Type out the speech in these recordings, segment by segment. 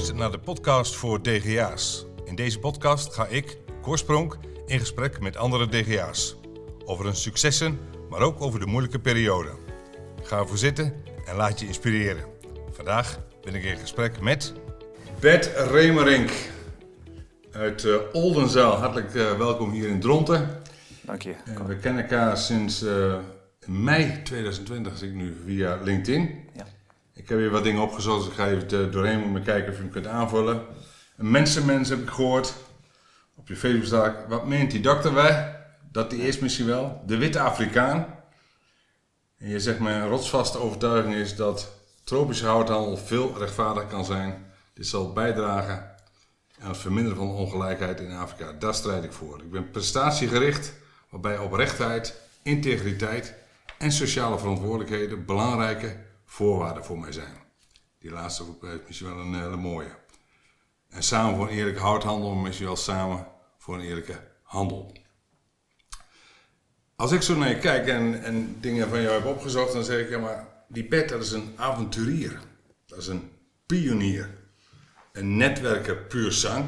luistert naar de podcast voor DGA's. In deze podcast ga ik, Korspronk, in gesprek met andere DGA's. Over hun successen, maar ook over de moeilijke periode. Ga ervoor zitten en laat je inspireren. Vandaag ben ik in gesprek met... Bert Remerink uit uh, Oldenzaal. Hartelijk uh, welkom hier in Dronten. Dank je. En we kennen elkaar sinds uh, mei 2020, zie ik nu, via LinkedIn. Ik heb weer wat dingen opgezocht, dus ik ga even doorheen te kijken of je hem kunt aanvullen. Een mensenmens heb ik gehoord. Op je Facebook staat, wat meent die dokter wij? Dat die is misschien wel. De witte Afrikaan. En je zegt mijn rotsvaste overtuiging is dat tropische houthandel veel rechtvaardig kan zijn. Dit zal bijdragen aan het verminderen van ongelijkheid in Afrika. Daar strijd ik voor. Ik ben prestatiegericht, waarbij oprechtheid, integriteit en sociale verantwoordelijkheden belangrijke voorwaarden voor mij zijn. Die laatste is misschien wel een hele mooie. En samen voor een eerlijke houthandel, misschien wel samen voor een eerlijke handel. Als ik zo naar je kijk en, en dingen van jou heb opgezocht, dan zeg ik, ja maar die Bert dat is een avonturier. Dat is een pionier. Een netwerker puur zang.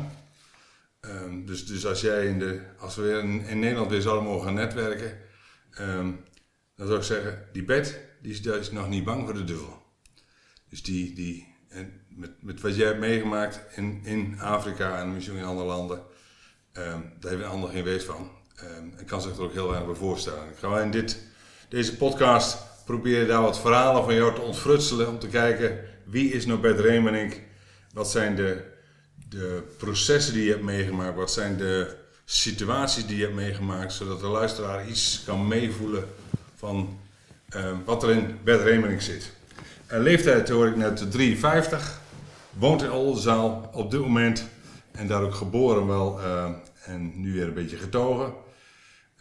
Um, dus, dus als jij in de, als we in, in Nederland weer zouden mogen netwerken, um, dan zou ik zeggen, die Bert, die is, nog niet bang voor de duivel. Dus die, die en met, met wat jij hebt meegemaakt in, in Afrika en misschien in andere landen, um, daar heeft een ander geen weet van. Um, ik kan zich er ook heel erg bij voorstellen. Ik ga in dit, deze podcast proberen daar wat verhalen van jou te ontfrutselen om te kijken wie is nou Bert Remenink, wat zijn de, de processen die je hebt meegemaakt, wat zijn de situaties die je hebt meegemaakt, zodat de luisteraar iets kan meevoelen van wat er in Bert Remenink zit. Leeftijd hoor ik net 53, woont in Oldenzaal op dit moment en daar ook geboren wel uh, en nu weer een beetje getogen.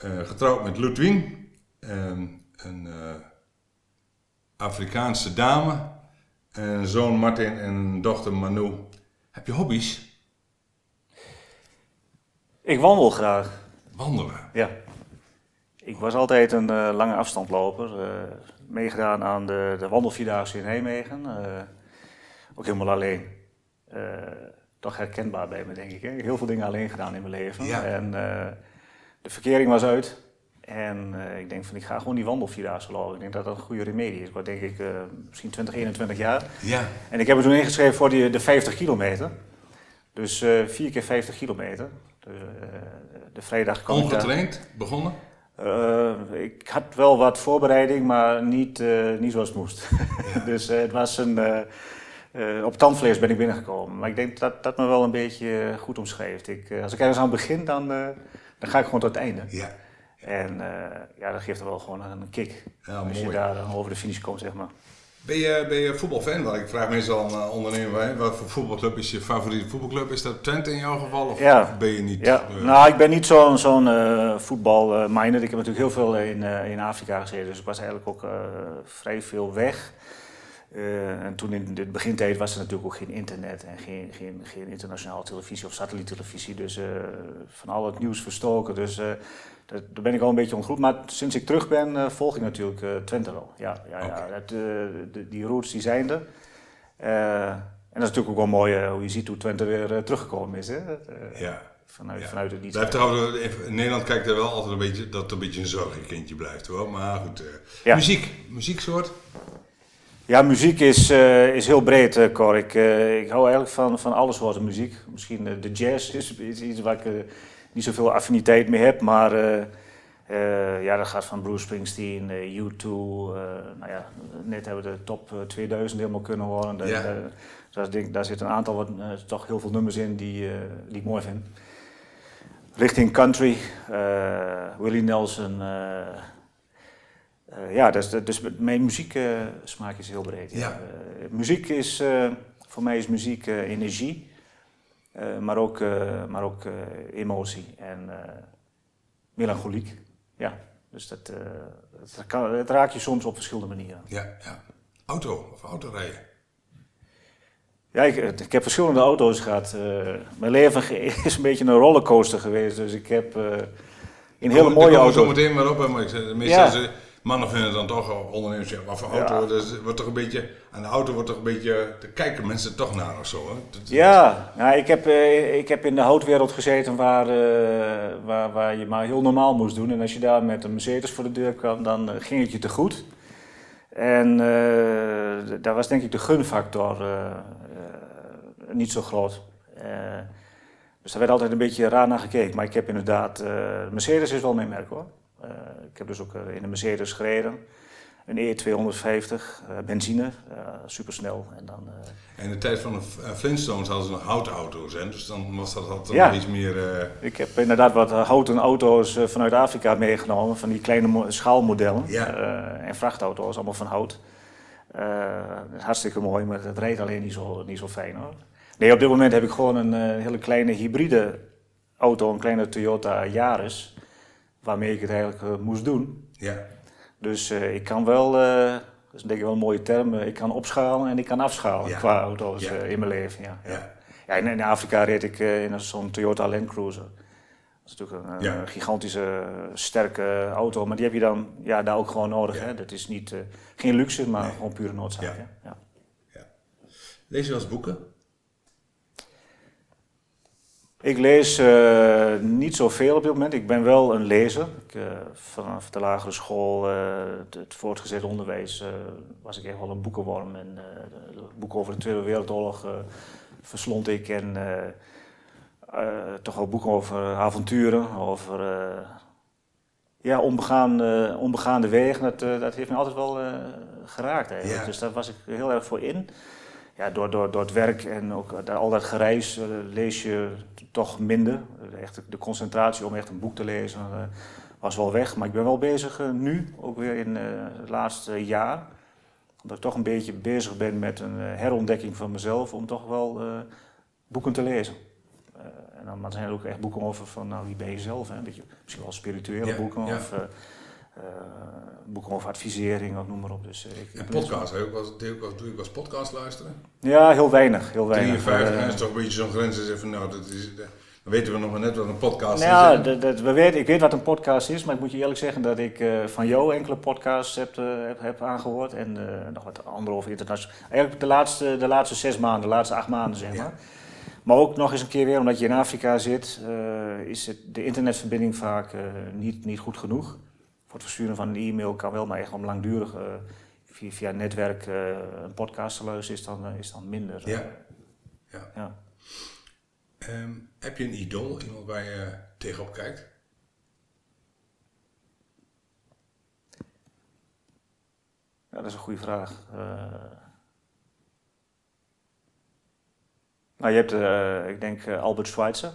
Uh, getrouwd met Ludwig, een Afrikaanse dame, een zoon Martin en dochter Manu. Heb je hobby's? Ik wandel graag. Wandelen? Ja. Ik was altijd een uh, lange afstandloper. Uh, meegedaan aan de, de wandelvierdaagse in Heemegen. Uh, ook helemaal alleen. toch herkenbaar bij me, denk ik. Hè? Heel veel dingen alleen gedaan in mijn leven. Ja. En de verkering was uit. En ik denk van, ik ga gewoon die wandelvierdaagse lopen. Ik denk dat dat een goede remedie is. Ik was denk ik misschien 20, 21 jaar. Ja. En ik heb me toen ingeschreven voor die, de 50 kilometer. Dus 4 keer 50 kilometer. Dus, de vrijdag kwam Ongetraind begonnen? Uh, ik had wel wat voorbereiding, maar niet, uh, niet zoals het moest. Ja. dus uh, het was een. op tandvlees ben ik binnengekomen. Maar ik denk dat dat me wel een beetje goed omschreef. Ik, als ik ergens aan begin, dan, dan ga ik gewoon tot het einde. Ja. En ja, dat geeft er wel gewoon een kick. Ja, als mooi. je daar over de finish komt, zeg maar. Ben je, ben je voetbalfan? Want ik vraag meestal aan ondernemer, wat voor voetbalclub is je favoriete voetbalclub? Is dat Twente in jouw geval of ja. ben je niet? Ja. Uh... Nou, ik ben niet zo'n zo'n uh, voetbalminer. ik heb natuurlijk heel veel in, uh, in Afrika gezeten, dus ik was eigenlijk ook vrij veel weg. en toen in de begintijd was er natuurlijk ook geen internet en geen, geen, geen internationale televisie of satelliettelevisie. Dus van al het nieuws verstoken. Dus daar ben ik al een beetje ontgroeid. Maar sinds ik terug ben, uh, volg ik natuurlijk uh, Twente wel. Ja, ja, ja. Het, de, die roots die zijn er. en dat is natuurlijk ook wel mooi hoe je ziet hoe Twente weer teruggekomen is. Hè? ja. Vanuit, ja. vanuit het. Blijft trouwens, in Nederland kijkt er wel altijd een beetje dat het een beetje een zorgenkindje blijft hoor. Maar goed, ja. muziek, muzieksoort? Ja, muziek is, is heel breed, Cor. Ik, ik hou eigenlijk van, van alle soorten muziek. Misschien de jazz is, is iets waar ik niet zoveel affiniteit mee heb, maar uh, uh, ja, dat gaat van Bruce Springsteen, uh, U2, nou ja, net hebben we de top 2000 helemaal kunnen horen. Daar, Ja. daar, daar, denk, daar zit een aantal, wat, toch heel veel nummers in die, die ik mooi vind. Richting country, Willie Nelson. ja, dus, dus mijn muzieksmaak is heel breed. Ja. muziek is, voor mij is muziek energie. Uh, maar ook, uh, maar ook uh, emotie en melancholiek. Ja, dus dat, het, kan, het raakt je soms op verschillende manieren. Ja, ja. Auto of autorijden? Ja, ik, ik heb verschillende auto's gehad. mijn leven is een beetje een rollercoaster geweest. Dus ik heb in hele mooie auto's... Ik kom zo meteen maar op, maar ik, meestal, ja. Mannen vinden dan toch ondernemers, ja, maar voor auto dus wordt toch een beetje, aan de auto wordt toch een beetje, te kijken mensen toch naar of zo. Hè? Dat- Ja, nou, ik, heb, eh, ik heb in de houtwereld gezeten waar, eh, waar, waar je maar heel normaal moest doen. En als je daar met een Mercedes voor de deur kwam, dan eh, ging het je te goed. En daar was denk ik de gunfactor niet zo groot. Dus daar werd altijd een beetje raar naar gekeken. Maar ik heb inderdaad, Mercedes is wel mijn merk hoor. Eh, ik heb dus ook eh, in een Mercedes gereden. Een E250, eh, benzine, supersnel. En dan... eh, In de tijd van de Flintstones hadden ze nog houtauto's, hè? dus dan was dat altijd Ja. iets meer... Ik heb inderdaad wat houten auto's vanuit Afrika meegenomen, van die kleine mo- schaalmodellen. Ja. En vrachtauto's, allemaal van hout. Hartstikke mooi, maar het reed alleen niet zo, niet zo fijn hoor. Nee, op dit moment heb ik gewoon een hele kleine hybride auto, een kleine Toyota Yaris, waarmee ik het eigenlijk eh, moest doen. ja, Dus eh, ik kan wel, eh, dat is denk ik wel een mooie term, ik kan opschalen en ik kan afschalen Ja. qua auto's Ja. in mijn leven. Ja. ja. Ja, in, in Afrika reed ik in zo'n Toyota Land Cruiser. Dat is natuurlijk een, gigantische, sterke auto, maar die heb je dan ja, daar ook gewoon nodig. Hè? Dat is niet, geen luxe, maar Nee. gewoon pure noodzaak. Ja. Lees je wel eens boeken? Ik lees eh, niet zoveel op dit moment. Ik ben wel een lezer. Ik, eh, vanaf de lagere school, eh, het, het voortgezet onderwijs, was ik echt wel een boekenworm. En boeken over de Tweede Wereldoorlog verslond ik. En toch ook boeken over avonturen, over ja, onbegaande, onbegaande wegen. Dat, dat heeft me altijd wel geraakt. Eigenlijk. Ja. Dus daar was ik heel erg voor in ja, door, door, door het werk en ook daar- al dat gereis eh, lees je toch minder. Eh, Echt, de concentratie om echt een boek te lezen eh, was wel weg. Maar ik ben wel bezig eh, nu, ook weer in eh, het laatste jaar. Omdat ik toch een beetje bezig ben met een eh, herontdekking van mezelf. Om toch wel eh, boeken te lezen. Eh, en dan, maar er zijn er ook echt boeken over van nou, wie ben je zelf. Hè? Een beetje, misschien wel spirituele Ja, boeken. ja. Of eh, eh, boeken over advisering of noem maar op. Dus, eh, ik, En podcast, doe, ik wel, doe ik eens podcast luisteren? Ja, heel weinig. Heel weinig. 53 Eh, hè, is toch een beetje zo'n grens. is Even, nou, dat is, dan weten we nog maar net wat een podcast Nou ja, is. dat, dat, we weten, ik weet wat een podcast is, maar ik moet je eerlijk zeggen dat ik eh, van jou enkele podcasts heb, eh, heb, heb aangehoord. En eh, nog wat andere over internationaal. Eigenlijk de laatste, de laatste zes maanden, de laatste acht maanden zeg Ja. maar. Maar ook nog eens een keer weer, omdat je in Afrika zit, eh, is het, de internetverbinding vaak eh, niet, niet goed genoeg. Voor het versturen van een e-mail kan wel, maar echt om langdurig eh, via, via netwerk eh, een podcast te luisteren is dan, eh, is dan minder. Ja. Ja. ja. Ehm, heb je een idool, iemand waar je tegenop kijkt? Ja, dat is een goede vraag. Nou, je hebt, ik denk, Albert Schweitzer.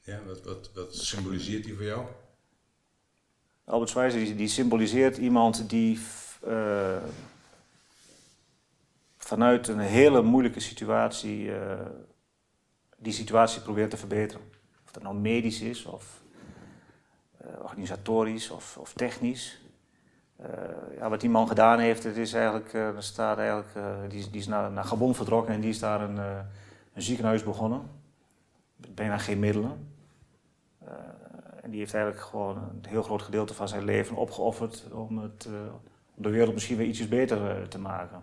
Ja, wat, wat, wat symboliseert die voor jou? Albert Schweitzer die, symboliseert iemand die eh, vanuit een hele moeilijke situatie eh, die situatie probeert te verbeteren. Of dat nou medisch is, of eh, organisatorisch, of, of technisch. Ja, wat die man gedaan heeft, het is eigenlijk, staat eigenlijk die, die is naar, Gabon vertrokken en die is daar een, een ziekenhuis begonnen. Met bijna geen middelen. En die heeft eigenlijk gewoon een heel groot gedeelte van zijn leven opgeofferd om, het, eh, om de wereld misschien weer ietsjes beter eh, te maken.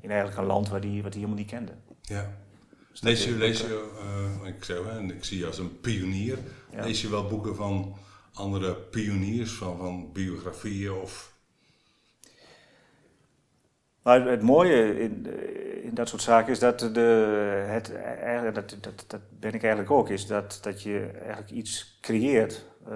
In eigenlijk een land waar die, wat hij helemaal niet kende. Ja. Dus Lees je, lees je eh, ik, zeg, hè, ik zie je als een pionier. Ja. Lees je wel boeken van andere pioniers, van, van biografieën of... Maar het mooie in, in dat soort zaken is dat de, het, eigenlijk, dat, dat, dat ben ik eigenlijk ook, is dat, dat je eigenlijk iets creëert eh,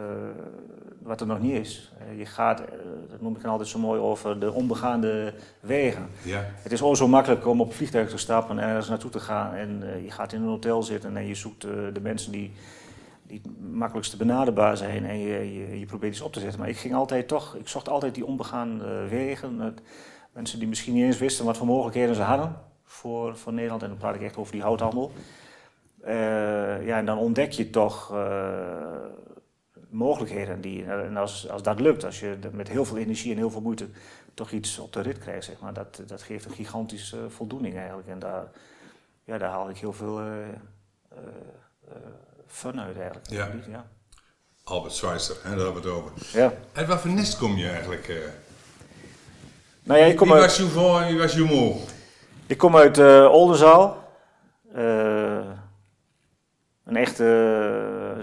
wat er nog niet is. Eh, je gaat, eh, dat noem ik dan altijd zo mooi, over de onbegaande wegen. Ja, Het is ook zo makkelijk om op een vliegtuig te stappen en ergens naartoe te gaan. En je gaat in een hotel zitten en je zoekt de mensen die, die het makkelijkst benaderbaar zijn. En je, je, je probeert iets op te zetten. Maar ik ging altijd toch, ik zocht altijd die onbegaande wegen. Mensen die misschien niet eens wisten wat voor mogelijkheden ze hadden voor, voor Nederland. En dan praat ik echt over die houthandel. Ja, en dan ontdek je toch mogelijkheden. Die, en als, als dat lukt, als je met heel veel energie en heel veel moeite toch iets op de rit krijgt, zeg maar, dat, dat geeft een gigantische voldoening eigenlijk. En daar, ja, daar haal ik heel veel eh, eh, eh, fun uit eigenlijk. Ja. ja. Albert Schweitzer, hè, daar hebben we het over. Ja. Uit wat voor nest kom je eigenlijk? Nou ja, ik kom wie uit, was je voor en wie was je moe? ik kom uit Oldenzaal. Een echte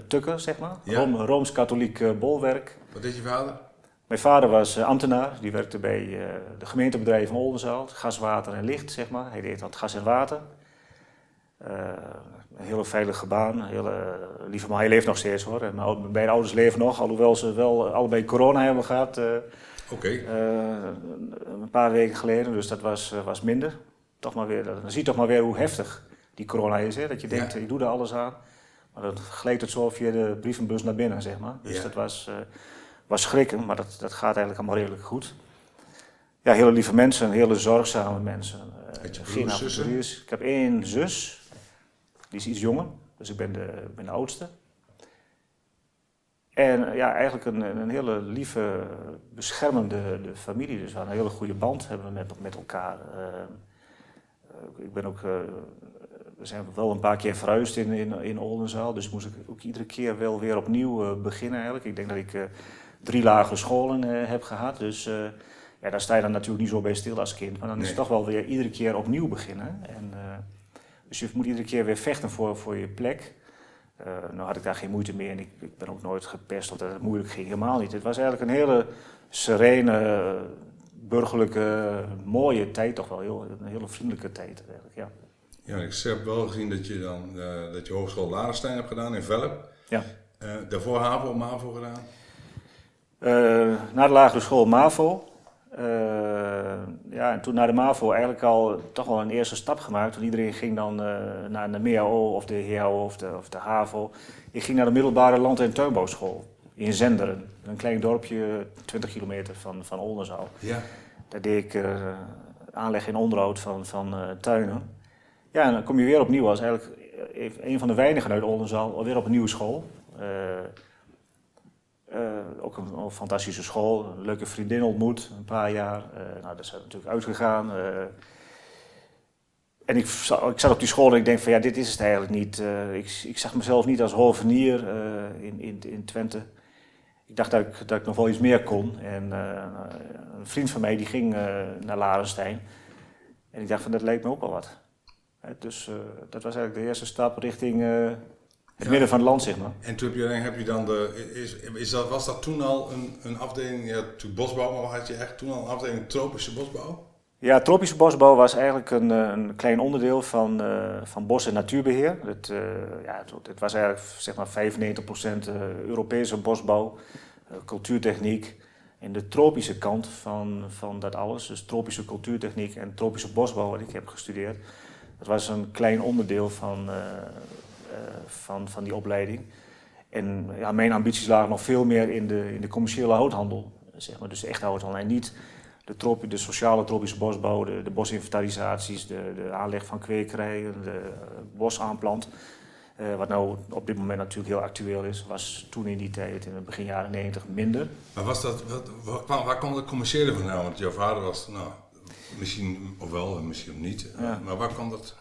tukker, zeg maar. Ja. Room- Rooms-katholiek eh, bolwerk. Wat is je vader? Mijn vader was eh, ambtenaar. Die werkte bij eh, de gemeentebedrijven van Oldenzaal. Gas, water en licht, zeg maar. Hij deed dat gas en water. Eh, een hele veilige baan. Hele eh, lieve man. Hij leeft nog steeds hoor. Mijn beide ouders leven nog. Alhoewel ze wel eh, allebei corona hebben gehad. eh, Oké. eh, een paar weken geleden, dus dat was, eh, was minder. Toch maar weer, dan zie je toch maar weer hoe heftig die corona is. Hè? Dat je denkt, Ja. ik doe er alles aan. Maar dat gleed het zo via de brievenbus naar binnen, zeg maar. Dus Ja. dat was, eh, was schrikken, maar dat, dat gaat eigenlijk allemaal redelijk goed. Ja, hele lieve mensen, hele zorgzame mensen. Eh, je geen zussen? avonturiers. Ik heb één zus, die is iets jonger, dus ik ben de, ben de oudste. En eh, ja, eigenlijk een, een hele lieve, beschermende de familie. Dus we hadden een hele goede band hebben we met, met elkaar. Eh, eh, ik ben ook, eh, we zijn wel een paar keer verhuisd in, in, in Oldenzaal. Dus moest ik ook iedere keer wel weer opnieuw eh, beginnen eigenlijk. Ik denk dat ik eh, drie lagere scholen eh, heb gehad. Dus ja, daar sta je dan natuurlijk niet zo bij stil als kind. Maar dan is het toch wel weer iedere keer opnieuw beginnen. En, dus je moet iedere keer weer vechten voor, voor je plek. Eh, nou had ik daar geen moeite mee en ik, ik ben ook nooit gepest of dat het moeilijk ging. Helemaal niet. Het was eigenlijk een hele serene, burgerlijke, mooie tijd toch wel. Heel, een hele vriendelijke tijd eigenlijk, ja. Ja, ik heb wel gezien dat je dan eh, dat je hogeschool Larenstein hebt gedaan in Velp. ja. Eh, daarvoor HAVO, MAVO gedaan. Eh, na de lagere school MAVO. Ja, en toen naar de MAVO eigenlijk al toch wel een eerste stap gemaakt. Want iedereen ging dan naar de MEAO of de HAO of de, of de HAVO. Ik ging naar de middelbare land- en tuinbouwschool in Zenderen. Een klein dorpje, 20 kilometer van, van Oldenzaal. Ja. Daar deed ik aanleg en onderhoud van, van tuinen. Ja, dan kom je weer opnieuw als eigenlijk eh, een van de weinigen uit Oldenzaal alweer op een nieuwe school. Eh, eh, ook een, fantastische school, een leuke vriendin ontmoet, een paar jaar. Nou, daar zijn natuurlijk uitgegaan. en ik, ik zat op die school en ik denk van ja, dit is het eigenlijk niet. Ik, ik zag mezelf niet als hovenier in, in, in Twente. Ik dacht dat ik, dat ik nog wel iets meer kon. En een vriend van mij die ging naar Larenstein. En ik dacht van dat leek me ook wel wat. Dus eh, dat was eigenlijk de eerste stap richting eh, het midden van het land, zeg maar. En toen heb je, dan de. Is, is dat, was dat toen al een, een afdeling. Ja, toen bosbouw, maar had je echt toen al een afdeling tropische bosbouw? Ja, tropische bosbouw was eigenlijk een, eh, een klein onderdeel van, van bos- en natuurbeheer. Het, ja, het, het was eigenlijk zeg maar 95% eh, Europese bosbouw, cultuurtechniek. En de tropische kant van, van dat alles, dus tropische cultuurtechniek en tropische bosbouw, wat ik heb gestudeerd, dat was een klein onderdeel van, eh, eh, van, van die opleiding. En ja, mijn ambities lagen nog veel meer in de, in de commerciële houthandel, zeg maar, dus de echte houthandel. En niet de, tropi- de sociale tropische bosbouw, de, de bosinventarisaties, de, de aanleg van kwekerijen, de bosaanplant. Eh, wat nou op dit moment natuurlijk heel actueel is, was toen in die tijd, in het begin jaren 90, minder. Maar was dat, wat, waar, kwam, het commerciële vandaan? Want jouw vader was, nou, misschien of wel en misschien niet. eh, Ja. Maar waar kwam, dat,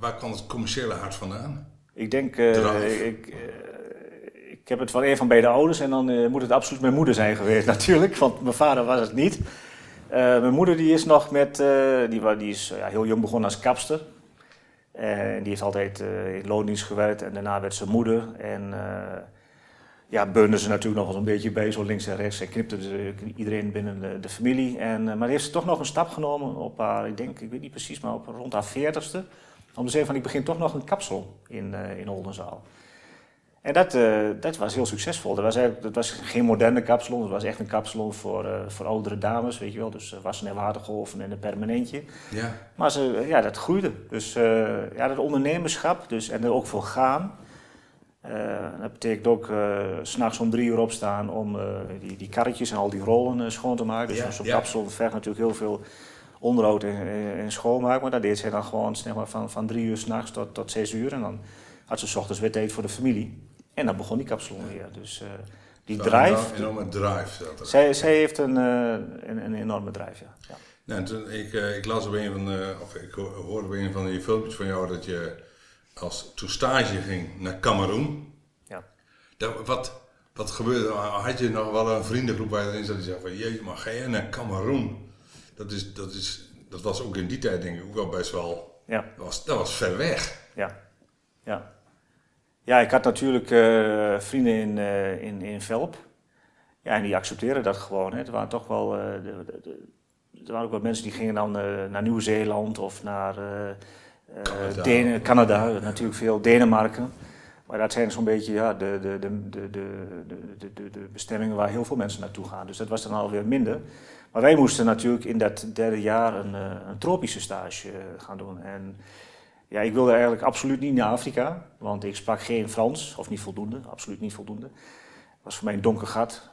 waar kwam het commerciële hart vandaan? Ik denk, eh, ik, eh, ik heb het van een van beide ouders en dan moet het absoluut mijn moeder zijn geweest natuurlijk, want mijn vader was het niet. Mijn moeder die is nog met, die, die is ja, heel jong begonnen als kapster. En die heeft altijd in loondienst gewerkt en daarna werd ze moeder. En ja, beunde ze natuurlijk nog wel een beetje bij, zo links en rechts. En knipte ze iedereen binnen de, de familie. En, eh, maar heeft ze toch nog een stap genomen op haar, ik denk, ik weet niet precies, maar op rond haar veertigste. Om te zeggen van, ik begin toch nog een kapsel in, eh, in Oldenzaal. En dat, eh, dat was heel succesvol. Dat was, eigenlijk, dat was geen moderne kapsalon, het was echt een kapsalon voor, eh, voor oudere dames, weet je wel. Dus eh, wassen en watergolven en een permanentje. Ja. Maar ze, ja, dat groeide. Dus eh, ja, dat ondernemerschap dus, en er ook voor gaan. Eh, dat betekent ook s s'nachts om drie uur opstaan om eh, die, die karretjes en al die rollen schoon te maken. Ja, Dus zo'n ja. kapsel vergt natuurlijk heel veel onderhoud en, en, schoonmaak. Maar dat deed zij dan gewoon zeg maar, van, van drie uur s'nachts tot, tot zes uur. En dan had ze 's ochtends weer tijd voor de familie. En dan begon die kapsalon weer. Dus die Een drive, enorme- enorme drive zij, zij heeft een, een, een enorme drive, ja. ja. Nou, toen, ik, ik las op een van of ik ho- hoorde op een van die filmpjes van jou dat je als toen stage ging naar Cameroen. Ja. Dat, wat, Wat gebeurde? Had je nog wel een vriendengroep waar je erin zat die zei van jeetje, maar ga jij naar Cameroen? Dat, is, dat, is, dat was ook in die tijd denk ik ook wel best wel, Ja. dat was, dat was ver weg. Ja, ja. Ja, ik had natuurlijk eh, vrienden in, eh, in, in Velp. Ja, en die accepteerden dat gewoon. Hè. Er waren toch wel. eh, de, de, de- er waren ook wel mensen die gingen dan naar Nieuw-Zeeland of naar Canada. Eh, Canada natuurlijk veel, Denemarken. Maar dat zijn zo'n beetje ja, de, de, de, de, de, de, de bestemmingen waar heel veel mensen naartoe gaan. Dus dat was dan alweer minder. Maar wij moesten natuurlijk in dat derde jaar een, eh, een tropische stage eh, gaan doen. En ja, ik wilde eigenlijk absoluut niet naar Afrika, want ik sprak geen Frans, of niet voldoende, absoluut niet voldoende. Het was voor mij een donker gat.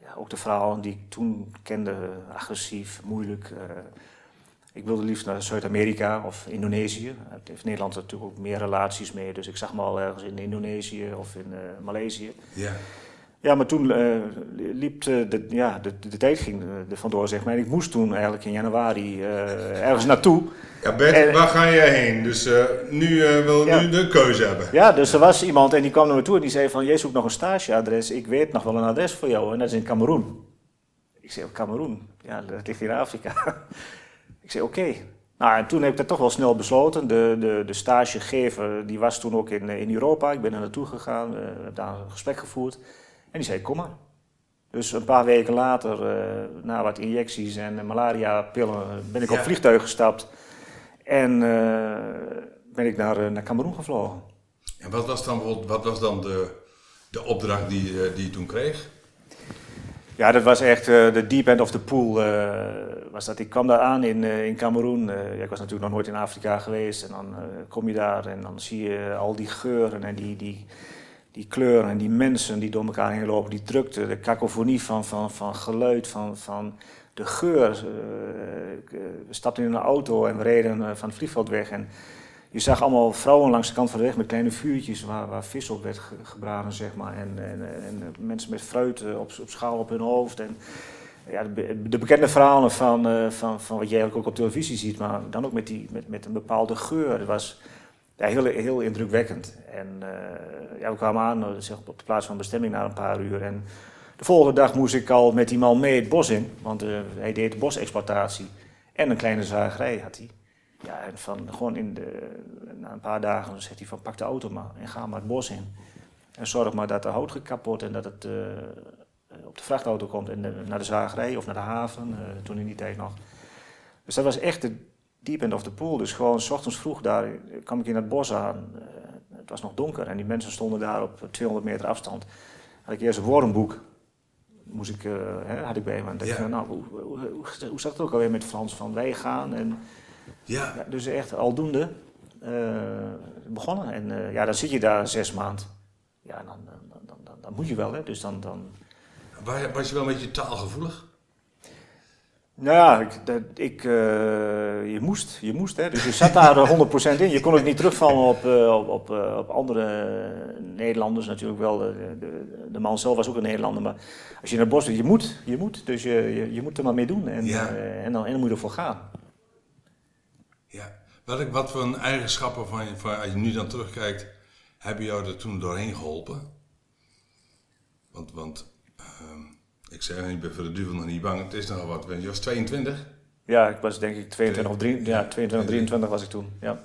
Ja, ook de vrouwen die ik toen kende, agressief, moeilijk ik wilde liefst naar Zuid-Amerika of Indonesië. Daar heeft Nederland natuurlijk ook meer relaties mee, dus ik zag me al ergens in Indonesië of in eh, Maleisië. Ja. Ja, maar toen eh, liep de, de, ja, de, de tijd ging er vandoor, zeg maar. En ik moest toen eigenlijk in januari eh, ergens naartoe. Ja, Bert, En- waar ga jij heen? Dus eh, nu eh, wil Ja. nu de keuze hebben. Ja, dus er was iemand en die kwam naar me toe en die zei van... Jij zoekt nog een stageadres, ik weet nog wel een adres voor jou en dat is in Cameroen. Ik zei, Cameroen? Ja, dat ligt hier in Afrika. ik zei, oké. Nou, en toen heb ik dat toch wel snel besloten. De, de, de stagegever die was toen ook in, eh, in Europa. Ik ben er naartoe gegaan, we hebben daar een gesprek gevoerd. En die zei, kom maar. Dus een paar weken later, eh, na wat injecties en eh, malaria-pillen, ben ik op vliegtuig gestapt. En eh, ben ik naar, eh, naar Cameroen gevlogen. En wat was dan, bijvoorbeeld- wat was dan de, de opdracht die, eh, die je toen kreeg? Ja, dat was echt eh, de deep end of the pool. eh, was dat. Ik kwam daar aan in, eh, in Cameroen. Ja, ik was natuurlijk nog nooit in Afrika geweest. En dan kom je daar en dan zie je al die geuren en die, die, die kleuren en die mensen die door elkaar heen lopen. Die drukte, de cacophonie van, van, van geluid, van, van de geur. We stapten in een auto en we reden van het vliegveld weg. En je zag allemaal vrouwen langs de kant van de weg met kleine vuurtjes waar, waar vis op werd ge- gebraden, zeg maar. En, en, en mensen met fruit eh, op, op schaal op hun hoofd. En ja, de, de bekende verhalen van, eh, van, van wat je eigenlijk ook op televisie ziet, maar dan ook met, die, met, met een bepaalde geur. Dat was heel, heel indrukwekkend. En eh, ja, we kwamen aan op de plaats van bestemming na een paar uur. En de volgende dag moest ik al met die man mee het bos in, want hij deed bosexploitatie. En een kleine zagerij had hij. Ja, en van gewoon in de, na een paar dagen zegt hij van pak de auto maar en ga maar het bos in. En zorg maar dat de hout gekapt wordt en dat het eh, op de vrachtauto komt en eh, naar de zagerij of naar de haven, eh, toen in die tijd nog. Dus dat was echt de deep end of the pool. Dus gewoon s ochtends vroeg daar eh, kwam ik in het bos aan. Eh, het was nog donker en die mensen stonden daar op 200 meter afstand. Had ik eerst een woordenboek. Moest ik, eh, hè, had ik bij me. En dacht Ja. nou, hoe, hoe, hoe, hoe zat het ook alweer met Frans? Van wij gaan en Ja, ja, dus echt aldoende eh, begonnen. En eh, ja, dan zit je daar zes maanden. Ja, dan, dan, dan, dan, moet je wel, hè. Dus dan, dan... was je- was je wel een beetje taalgevoelig? Nou ja, ik, dat, ik, eh, je moest, je moest, hè. Dus je zat daar eh, 100% in. Je kon ook niet terugvallen op, op, op, op andere Nederlanders natuurlijk wel. De, de, de man zelf was ook een Nederlander, maar als je naar het bos je moet, je moet. Dus je, je, je moet er maar mee doen en, Ja. en, dan, en dan moet je ervoor gaan. Ja. Wat, ik- wat voor een eigenschappen van, van, als je nu dan terugkijkt, hebben jou er toen doorheen geholpen? Want, want ehm, ik zeg, ik ben voor de duivel nog niet bang, het is nogal wat. Je was 22 Ja, ik was denk ik 22 of 3, ja, 22, 23 was ik toen, ja.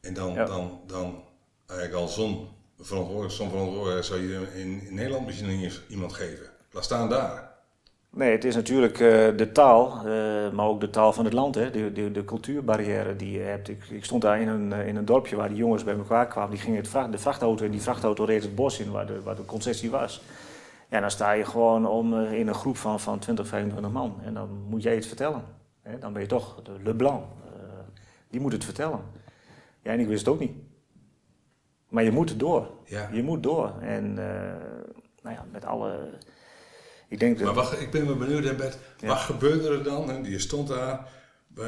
en dan, Ja. dan, dan eigenlijk al zo'n verantwoordelijk, zo'n verantwoordelijkheid zou je in, in Nederland misschien iemand geven. Laat staan daar. Nee, het is natuurlijk eh, de taal, eh, maar ook de taal van het land, hè? De, de, de cultuurbarrière die je hebt. Ik, ik stond daar in een, eh, in een dorpje waar die jongens bij elkaar kwamen. Die gingen het vracht, de vrachtauto en die vrachtauto reed het bos in waar de, waar de concessie was. Ja, dan sta je gewoon om, in een groep van, van 20, 25 man en dan moet jij het vertellen. Hè? Dan ben je toch de Le Blanc. eh, die moet het vertellen. Ja, en ik wist het ook niet. Maar je moet door. Ja. Je moet door. En nou ja, met alle... Ik denk dat... Maar wacht, ik ben wel benieuwd, hè, Bert. Ja. Wat gebeurde er dan? Je stond daar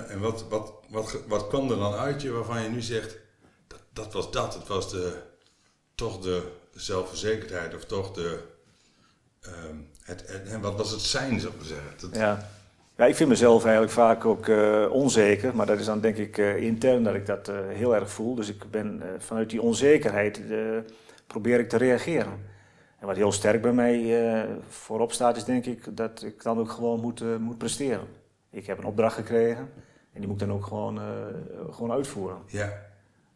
en wat, wat, wat, wat kwam er dan uit je waarvan je nu zegt, dat, dat was dat. Het was de, toch de zelfverzekerdheid of toch de, ehm, het, het- en wat was het zijn, zou ik maar zeggen. Dat, Ja. ja, ik vind mezelf eigenlijk vaak ook eh, onzeker, maar dat is dan denk ik eh, intern dat ik dat eh, heel erg voel. Dus ik ben vanuit die onzekerheid probeer ik te reageren. En wat heel sterk bij mij eh, voorop staat, is denk ik dat ik dan ook gewoon moet, eh, moet presteren. Ik heb een opdracht gekregen en die moet ik dan ook gewoon, eh, gewoon uitvoeren. Ja.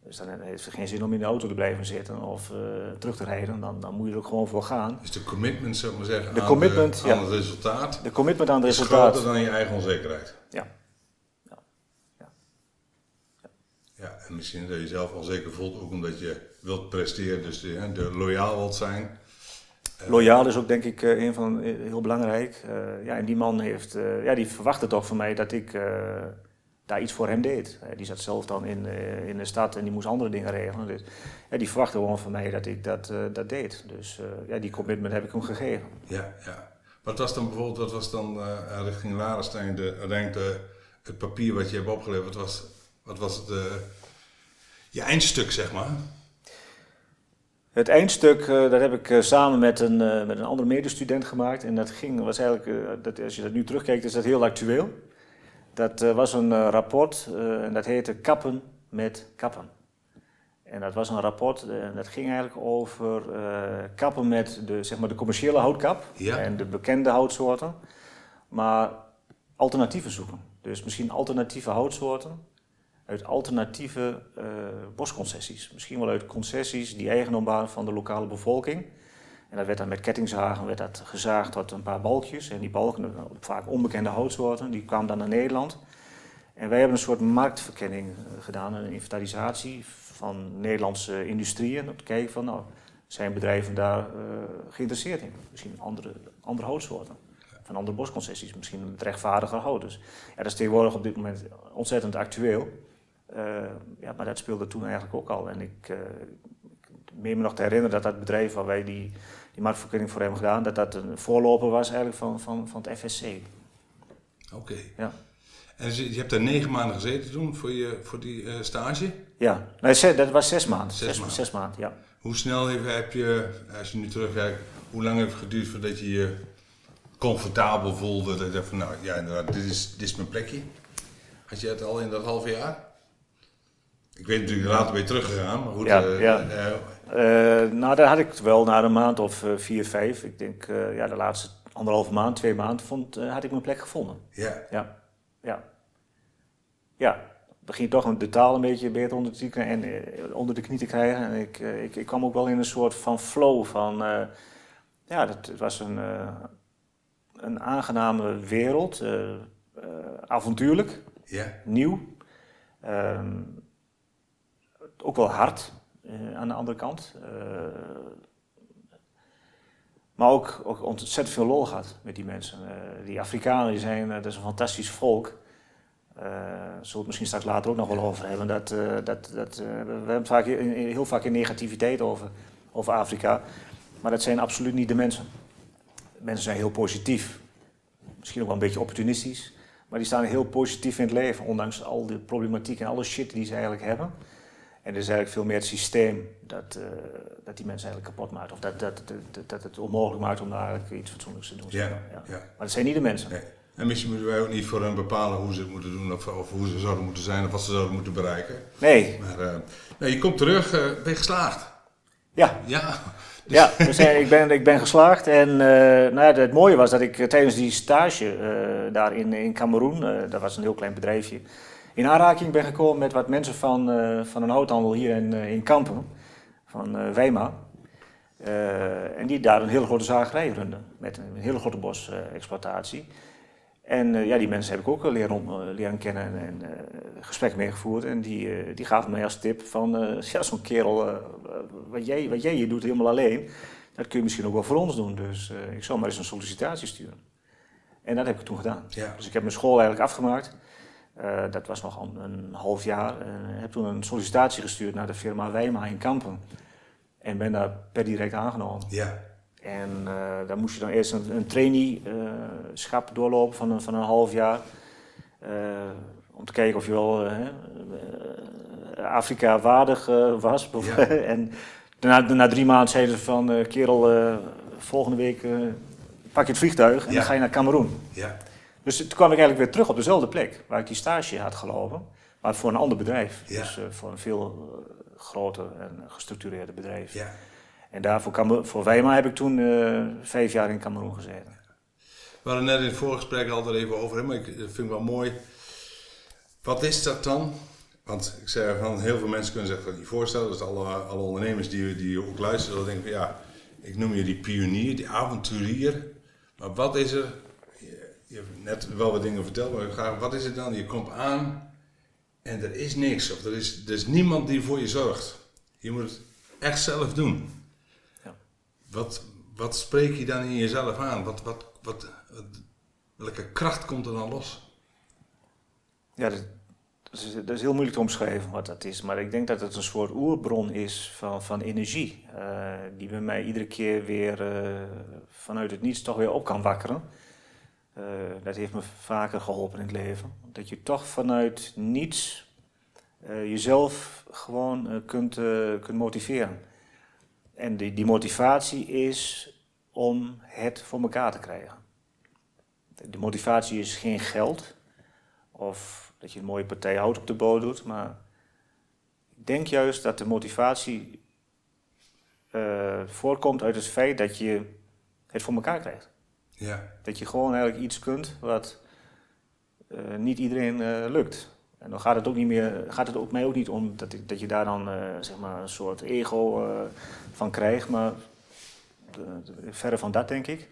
Dus dan heeft het geen zin om in de auto te blijven zitten of terug te rijden. Dan, dan moet je er ook gewoon voor gaan. Dus de commitment, zou ik maar zeggen, De aan, commitment, de, ja. aan het resultaat De commitment aan het is resultaat. groter dan je eigen onzekerheid. Ja. Ja, en misschien dat je jezelf onzeker voelt, ook omdat je wilt presteren, dus de, de loyaal wilt zijn. Loyaal is ook denk ik eh, een van eh, heel belangrijk. Eh, ja, en die man heeft, eh, ja, die verwachtte toch van mij dat ik eh, daar iets voor hem deed. Eh, die zat zelf dan in, eh, in de stad en die moest andere dingen regelen. Dus, ja, die verwachtte gewoon van mij dat ik dat, eh, dat deed. Dus eh, ja, die commitment heb ik hem gegeven. Ja, ja. Wat was dan bijvoorbeeld, wat was dan eh, richting Larenstein, de, de, het papier wat je hebt opgeleverd, wat was, wat was het, eh, je eindstuk, zeg maar? Het eindstuk, eh, dat heb ik eh, samen met een, eh, met een andere medestudent gemaakt. En dat ging, was eigenlijk, dat, als je dat nu terugkijkt, is dat heel actueel. Dat was een rapport en dat heette Kappen met Kappen. En dat was een rapport en dat ging eigenlijk over kappen met de, zeg maar de commerciële houtkap Ja. en de bekende houtsoorten. Maar alternatieven zoeken. Dus misschien alternatieve houtsoorten uit alternatieve eh, bosconcessies. Misschien wel uit concessies die eigendom waren van de lokale bevolking. En dat werd dan met kettingzagen werd dat gezaagd tot een paar balkjes. En die balken, eh, vaak onbekende houtsoorten, die kwamen dan naar Nederland. En wij hebben een soort marktverkenning eh, gedaan, een inventarisatie van Nederlandse industrieën. Om te kijken van, nou, zijn bedrijven daar geïnteresseerd in? Misschien andere, andere houtsoorten. Van andere bosconcessies, misschien met rechtvaardiger hout. Dus ja, dat is tegenwoordig op dit moment ontzettend actueel. Eh, ja, maar dat speelde toen eigenlijk ook al. En ik, eh, ik meen me nog te herinneren dat dat bedrijf waar wij die, die marktverkenning voor hebben gedaan, dat dat een voorloper was eigenlijk van, van, van het FSC. Oké. Ja. En je hebt daar negen maanden gezeten toen voor, je, voor die eh, stage. Ja, nee, dat was zes maanden. Zes Zes, maanden. zes maanden, ja. Hoe snel heb, heb je, als je nu terugkijkt, hoe lang heeft het geduurd voordat je je comfortabel voelde? Dat je dacht van, nou ja, dit is, dit is mijn plekje. Had je het al in dat half jaar? Ik weet natuurlijk, later je teruggegaan, maar goed. Ja, eh, ja. eh, Eh, nou, daar had ik wel na een maand of vier, vijf. Ik denk, ja, de laatste anderhalve maand, twee maanden, vond, had ik mijn plek gevonden. ja, Ja, ja. Ja, begin toch een- de taal een beetje beter onder de, en, onder de knie te krijgen. En ik, ik, ik kwam ook wel in een soort van flow van... ja, dat, het was een, een aangename wereld. eh, avontuurlijk, ja, nieuw. Ehm, ook wel hard eh, aan de andere kant. Eh, maar ook, ook ontzettend veel lol gehad met die mensen. Eh, die Afrikanen die zijn, dat is een fantastisch volk. Eh zullen we het misschien straks later ook nog wel over hebben. Dat, dat, dat, we hebben vaak, heel vaak in negativiteit over, over Afrika. Maar dat zijn absoluut niet de mensen. Mensen zijn heel positief. Misschien ook wel een beetje opportunistisch. Maar die staan heel positief in het leven, ondanks al de problematiek en alle shit die ze eigenlijk hebben. En er is eigenlijk veel meer het systeem dat, eh, dat die mensen eigenlijk kapot maakt. Of dat, dat, dat, dat het onmogelijk maakt om daar eigenlijk iets fatsoenlijks te doen. ja, maar. ja. Maar dat zijn niet de mensen. Nee. En misschien moeten wij ook niet voor hen bepalen hoe ze het moeten doen of, of hoe ze zouden moeten zijn of wat ze zouden moeten bereiken. Nee, Maar eh, nou, je komt terug, eh, ben je geslaagd? ja. Ja. Ja, dus eh, ik, ben, ik ben geslaagd. En nou ja, het mooie was dat ik tijdens die stage daar in, in Cameroen, dat was een heel klein bedrijfje, in aanraking ben gekomen met wat mensen van, eh, van een houthandel hier in, eh, in Kampen, van eh Weima. En die daar een hele grote zagerij runden, met een hele grote bosexploitatie. en ja, die mensen heb ik ook leren, om- leren kennen en, gesprekken meegevoerd. En die, die gaven mij als tip van, ja, zo'n kerel, wat, jij, wat jij hier doet helemaal alleen, dat kun je misschien ook wel voor ons doen. Dus ik zal maar eens een sollicitatie sturen. En dat heb ik toen gedaan. Ja. Dus ik heb mijn school eigenlijk afgemaakt. Eh, dat was nog een, een half jaar. En heb toen een sollicitatie gestuurd naar de firma Wijma in Kampen. En ben daar per direct aangenomen. Ja. En eh dan moest je dan eerst een, een traineeschap doorlopen van een, van een half jaar. Om te kijken of je wel Afrika waardig was. Ja. en na, na drie maanden zeiden ze van, kerel, volgende week pak je het vliegtuig en Ja. dan ga je naar Cameroen. Ja. Dus toen kwam ik eigenlijk weer terug op dezelfde plek waar ik die stage had gelopen. Maar voor een ander bedrijf. Ja. Dus eh, voor een veel eh, groter en gestructureerder bedrijf. Ja. En daarvoor Kamer- voor Weimar heb ik toen eh, vijf jaar in Cameroen gezeten. We hadden net in het voorgesprek al er even over, maar ik dat vind ik wel mooi. Wat is dat dan? Want ik zei van heel veel mensen kunnen zich dat niet voorstellen. Dus alle, alle ondernemers die, die ook luisteren, zullen denken van ja, ik noem je die pionier, die avonturier. Maar wat is er? Je, hebt net wel wat dingen verteld, maar graag, wat is het dan? Je komt aan en er is niks. Of er is, er is niemand die voor je zorgt. Je moet het echt zelf doen. Ja. Wat, wat spreek je dan in jezelf aan? Wat, wat, wat, wat- welke kracht komt er dan los? Ja, dat, is, dat is heel moeilijk te omschrijven wat dat is. Maar ik denk dat het een soort oerbron is van, van energie. eh, die bij mij iedere keer weer eh, vanuit het niets toch weer op kan wakkeren. Eh, dat heeft me vaker geholpen in het leven. Dat je toch vanuit niets eh, jezelf gewoon eh, kunt, kunt motiveren. En die, die motivatie is om het voor elkaar te krijgen. De motivatie is geen geld of dat je een mooie partij hout op de boot doet, maar ik denk juist dat de motivatie voorkomt uit het feit dat je het voor elkaar krijgt. Ja, Dat je gewoon eigenlijk iets kunt wat eh, niet iedereen eh, lukt. En dan gaat het ook niet meer, gaat het ook mij ook niet om dat, dat je daar dan eh, zeg maar een soort ego van krijgt, maar verre van dat denk ik.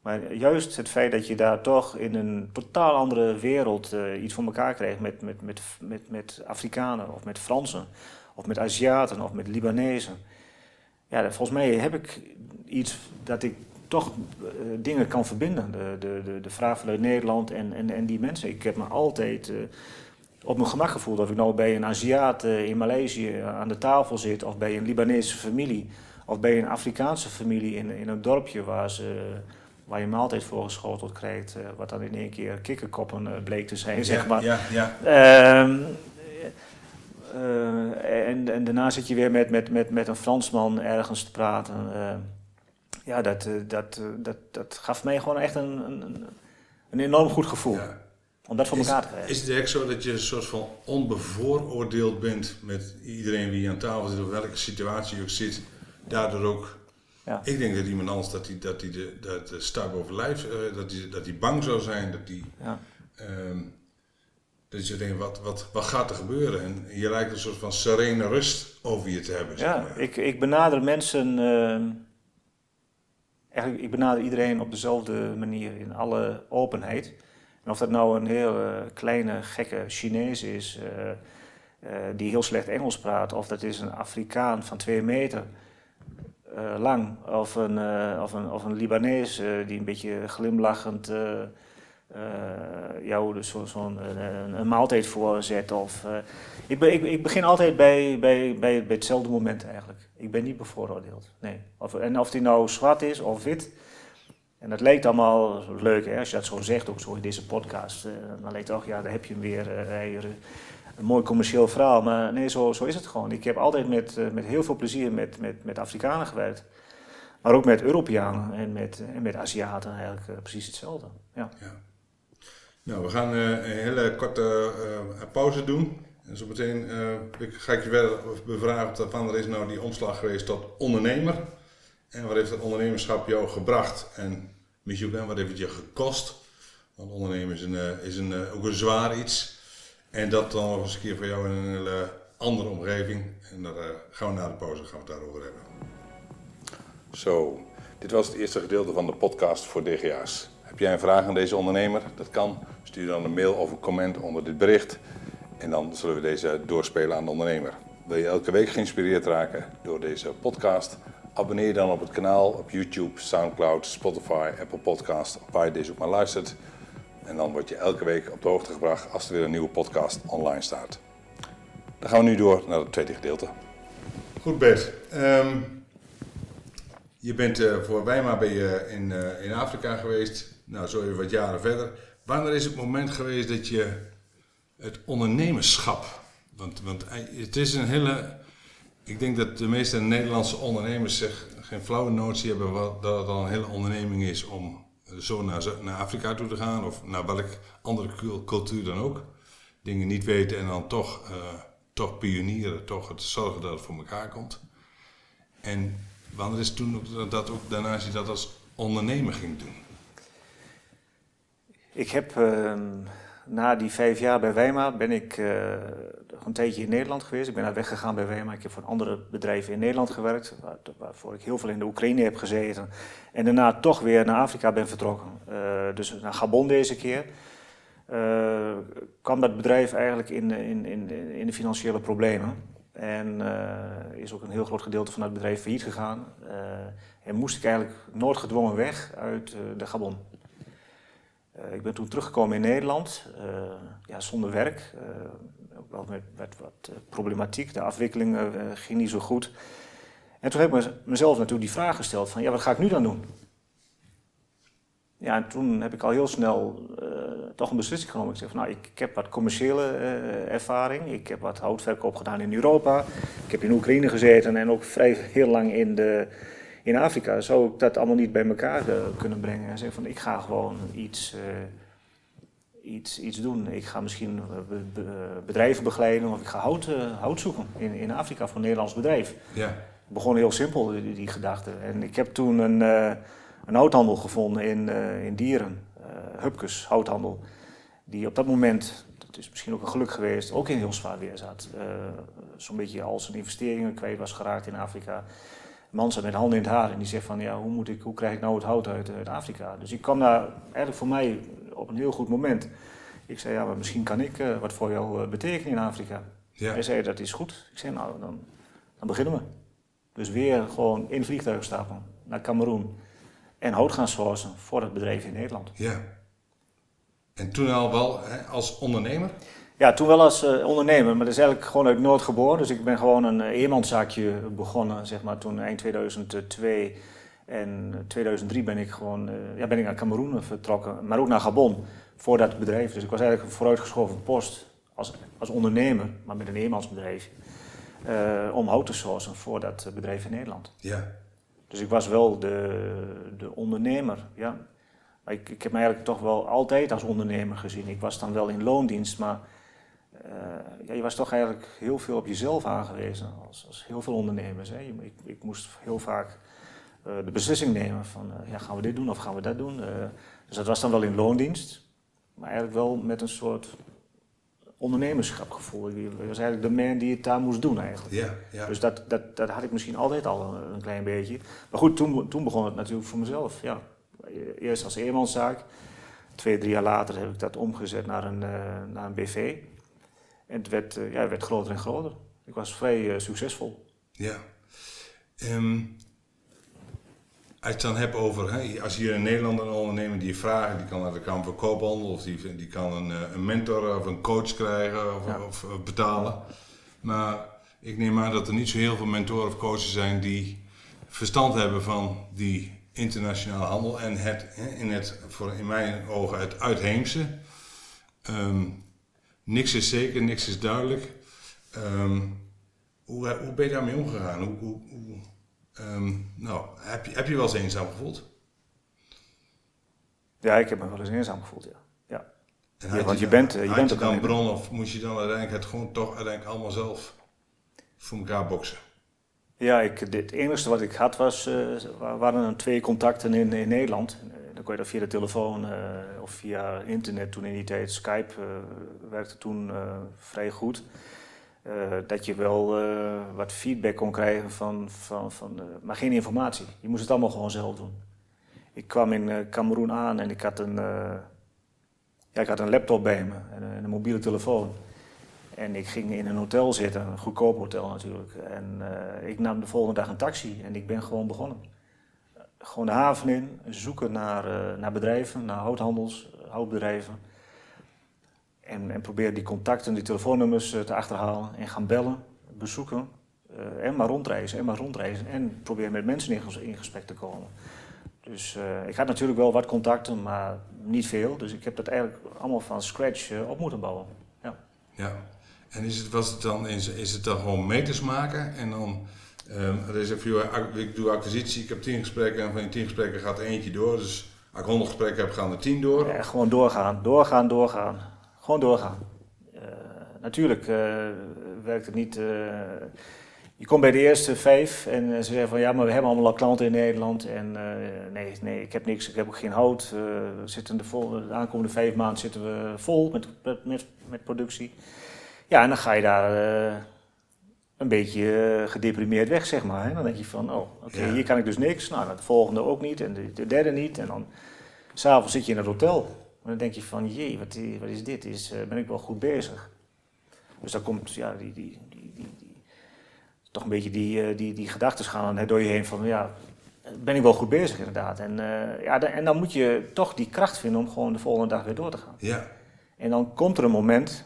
Maar juist het feit dat je daar toch in een totaal andere wereld iets voor elkaar krijgt met, met, met, met, met Afrikanen of met Fransen of met Aziaten of met Libanezen. Ja, volgens mij heb ik iets dat ik toch eh, dingen kan verbinden. De, de, de, de vraag vanuit Nederland en, en, en die mensen. Ik heb me altijd eh, op mijn gemak gevoeld. Of ik nou bij een Aziat eh, in Maleisië aan de tafel zit, of bij een Libanese familie, of bij een Afrikaanse familie in, in een dorpje waar, ze, waar je maaltijd voorgeschoteld krijgt, wat dan in één keer kikkerkoppen bleek te zijn, zeg maar. Ja, ja. Ehm, eh, en, en daarna zit je weer met, met, met, met een Fransman ergens te praten. Ja, dat, eh, dat, eh, dat, dat gaf mij gewoon echt een, een, een enorm goed gevoel. ja. Om dat voor elkaar te krijgen. is het echt zo dat je een soort van onbevooroordeeld bent met iedereen wie aan tafel zit, of welke situatie je ook zit, daardoor ook. Ja. Ik denk dat iemand anders dat hij dat die de, dat de star boven lijf, eh, dat hij dat die bang zou zijn, dat die Ja. Ehm, dat je denkt, wat, wat, wat gaat er gebeuren? En je lijkt een soort van serene rust over je te hebben. zeg Ja, ik, ik benader mensen. ehm, eigenlijk, ik benader iedereen op dezelfde manier, in alle openheid. En of dat nou een heel eh, kleine, gekke Chinees is. eh, eh, die heel slecht Engels praat, of dat is een Afrikaan van twee meter lang, of een, of een, of een Libanees die een beetje glimlachend jou dus zo- zo'n een, een, een maaltijd voorzet. Of, eh, ik, ik, ik begin altijd bij, bij, bij, bij hetzelfde moment eigenlijk. Ik ben niet bevooroordeeld. Nee. Of, en of die nou zwart is of wit. En dat lijkt allemaal leuk, hè? als je dat zo zegt, ook zo in deze podcast. eh, dan het, oh ja, daar heb je hem weer. eh, eh, een mooi commercieel verhaal. Maar nee, zo, zo is het gewoon. Ik heb altijd met, eh, met heel veel plezier met, met, met Afrikanen gewerkt. Maar ook met Europeanen en met, en met Aziaten eigenlijk eh, precies hetzelfde. Ja. Ja. Nou, we gaan eh, een hele korte eh, pauze doen. En zo meteen eh, ik- ga ik je verder bevragen er is nou die omslag geweest tot ondernemer. En wat heeft dat ondernemerschap jou gebracht? En misschien wat heeft het je gekost? Want ondernemen is, een, eh, is een, eh, ook een zwaar iets. En dat dan nog eens een keer voor jou in een hele andere omgeving. En daar eh, gaan we na de pauze gaan we het daarover hebben. Zo, dit was het eerste gedeelte van de podcast voor DGA's. Heb jij een vraag aan deze ondernemer? Dat kan. Stuur dan een mail of een comment onder dit bericht. En dan zullen we deze doorspelen aan de ondernemer. Wil je elke week geïnspireerd raken door deze podcast? Abonneer je dan op het kanaal op YouTube, Soundcloud, Spotify, Apple Podcast, waar je deze ook maar luistert. En dan word je elke week op de hoogte gebracht als er weer een nieuwe podcast online staat. Dan gaan we nu door naar het tweede gedeelte. Goed Bert, Ehm, je bent eh, voor Weimar ben je in, eh, in Afrika geweest. Nou, zo even wat jaren verder. Wanneer is het moment geweest dat je het ondernemerschap... Want, want eh, het is een hele... Ik denk dat de meeste Nederlandse ondernemers zich geen flauwe notie hebben wat, dat het al een hele onderneming is om zo naar, naar Afrika toe te gaan of naar welke andere cul- cultuur dan ook. Dingen niet weten en dan toch, eh, toch pionieren, toch het zorgen dat het voor elkaar komt. En wanneer is toen ook dat ook daarna je dat als ondernemer ging doen? Ik heb ehm, na die vijf jaar bij Weimar ben ik uh, een tijdje in Nederland geweest. Ik ben naar weggegaan bij Weimar. Ik heb voor andere bedrijven in Nederland gewerkt, waar, waarvoor ik heel veel in de Oekraïne heb gezeten. En daarna toch weer naar Afrika ben vertrokken. Uh, dus naar Gabon deze keer. Uh, kwam dat bedrijf eigenlijk in, in, in, in de financiële problemen. En is ook een heel groot gedeelte van het bedrijf failliet gegaan. en moest ik eigenlijk noodgedwongen weg uit de Gabon. Uh, ik ben toen teruggekomen in Nederland, uh, ja, zonder werk. Uh, ook wel met, wat problematiek. De afwikkeling ging niet zo goed. En toen heb ik mezelf natuurlijk die vraag gesteld van, ja, wat ga ik nu dan doen? Ja, en toen heb ik al heel snel toch een beslissing genomen. Ik zeg van, nou, ik heb wat commerciële ervaring. Ik heb wat houtverkoop gedaan in Europa. Ik heb in Oekraïne gezeten en ook vrij heel lang in de in Afrika zou ik dat allemaal niet bij elkaar uh, kunnen brengen. En zeggen van ik ga gewoon iets, uh, iets, iets doen. Ik ga misschien be be bedrijven begeleiden of ik ga hout, uh, hout zoeken in, in Afrika voor een Nederlands bedrijf. Ja. Begon heel simpel, die, die gedachte. En ik heb toen een, een houthandel gevonden in, in Dieren, Hupkes houthandel. Die op dat moment, dat is misschien ook een geluk geweest, ook in heel zwaar weer zat. Zo'n beetje al zijn investeringen kwijt was geraakt in Afrika man zat met handen in het haar en die zegt van ja, hoe, moet ik, hoe krijg ik nou het hout uit, uit Afrika? Dus ik kwam daar eigenlijk voor mij op een heel goed moment. Ik zei ja, maar misschien kan ik uh, wat voor jou uh, betekenen in Afrika. Ja. Hij zei dat is goed. Ik zei nou, dan, dan beginnen we. Dus weer gewoon in vliegtuig stappen naar Cameroen en hout gaan sourcen voor het bedrijf in Nederland. Ja. En toen al wel hè, als ondernemer? Ja, toen wel als uh, ondernemer, maar dat is eigenlijk gewoon uit Noord geboren. Dus ik ben gewoon een uh, eenmanszaakje begonnen, zeg maar, toen eind 2002. En 2003 ben ik gewoon, uh, ja, ben ik naar Cameroen vertrokken, maar ook naar Gabon voor dat bedrijf. Dus ik was eigenlijk een vooruitgeschoven post als, als ondernemer, maar met een eenmansbedrijf. om hout te sourcen voor dat bedrijf in Nederland. Ja. Dus ik was wel de, de ondernemer, ja. Maar ik, ik heb me eigenlijk toch wel altijd als ondernemer gezien. Ik was dan wel in loondienst, maar ja, je was toch eigenlijk heel veel op jezelf aangewezen, als, als heel veel ondernemers. Hè. Ik, ik, moest heel vaak uh, de beslissing nemen van, uh, ja, gaan we dit doen of gaan we dat doen? dus dat was dan wel in loondienst, maar eigenlijk wel met een soort ondernemerschapgevoel. Ik was eigenlijk de man die het daar moest doen eigenlijk. Ja, ja. Dus dat, dat, dat had ik misschien altijd al een, een klein beetje. Maar goed, toen, toen begon het natuurlijk voor mezelf. Ja. Eerst als eenmanszaak. Twee, drie jaar later heb ik dat omgezet naar een, naar een BV. En het werd, uh, ja, het werd groter en groter. Ik was vrij uh, succesvol. Ja. Um, als je het dan hebt over, hè, als je hier in Nederland een ondernemer die je vraagt, die kan naar de Kamer van Koophandel of die, die kan een, eh, een mentor of een coach krijgen of, ja. of, of, betalen. Maar ik neem aan dat er niet zo heel veel mentoren of coaches zijn die verstand hebben van die internationale handel en het, in, het voor in mijn ogen, het uitheemse. Um, niks is zeker, niks is duidelijk. Um, hoe, hoe ben je daarmee omgegaan? Hoe, hoe, hoe um, nou, heb, je, heb je wel eens eenzaam gevoeld? Ja, ik heb me wel eens eenzaam gevoeld, ja. ja. ja want je, bent, je bent je dan bron of moest je dan uiteindelijk het gewoon toch uiteindelijk allemaal zelf voor elkaar boksen? Ja, ik, het enige wat ik had was, uh, waren twee contacten in, in Nederland dan kon je dat via de telefoon uh, of via internet toen in die tijd. Skype uh, werkte toen uh, vrij goed. dat je wel wat feedback kon krijgen van, van, van maar geen informatie. Je moest het allemaal gewoon zelf doen. Ik kwam in Cameroen aan en ik had een, ja, ik had een laptop bij me en een mobiele telefoon. En ik ging in een hotel zitten, een goedkoop hotel natuurlijk. En ik nam de volgende dag een taxi en ik ben gewoon begonnen gewoon de haven in, zoeken naar, uh, naar bedrijven, naar houthandels, eh, houtbedrijven. En, en proberen die contacten, die telefoonnummers uh, te achterhalen en gaan bellen, bezoeken. En maar rondreizen, en maar rondreizen. En proberen met mensen in, in gesprek te komen. Dus ik had natuurlijk wel wat contacten, maar niet veel. Dus ik heb dat eigenlijk allemaal van scratch op moeten bouwen. Ja. ja. En is het, was het dan, is, is het dan gewoon meters maken en dan Um, is ik doe acquisitie, ik heb tien gesprekken en van die tien gesprekken gaat eentje door. Dus als ik honderd gesprekken heb, gaan er tien door. Ja, gewoon doorgaan, doorgaan, doorgaan. Gewoon doorgaan. Uh, natuurlijk uh, werkt het niet. Uh, je komt bij de eerste vijf en ze zeggen van ja, maar we hebben allemaal al klanten in Nederland. En nee, nee, ik heb niks, ik heb ook geen hout. zitten de, vol, de aankomende vijf maanden zitten we vol met, met, met productie. Ja, en dan ga je daar een beetje gedeprimeerd weg, zeg maar. Hè? Dan denk je van, oh, oké, hier kan ik dus niks. Nou, de volgende ook niet en de, de derde niet. En dan s'avonds zit je in het hotel. En dan denk je van, jee, wat, wat is dit? Is, uh, ben ik wel goed bezig? Dus dan komt ja, die, die, die, die, toch een beetje die, die, die gedachten gaan door je heen van, ja, ben ik wel goed bezig inderdaad. En, uh, ja, en dan moet je toch die kracht vinden om gewoon de volgende dag weer door te gaan. Ja. En dan komt er een moment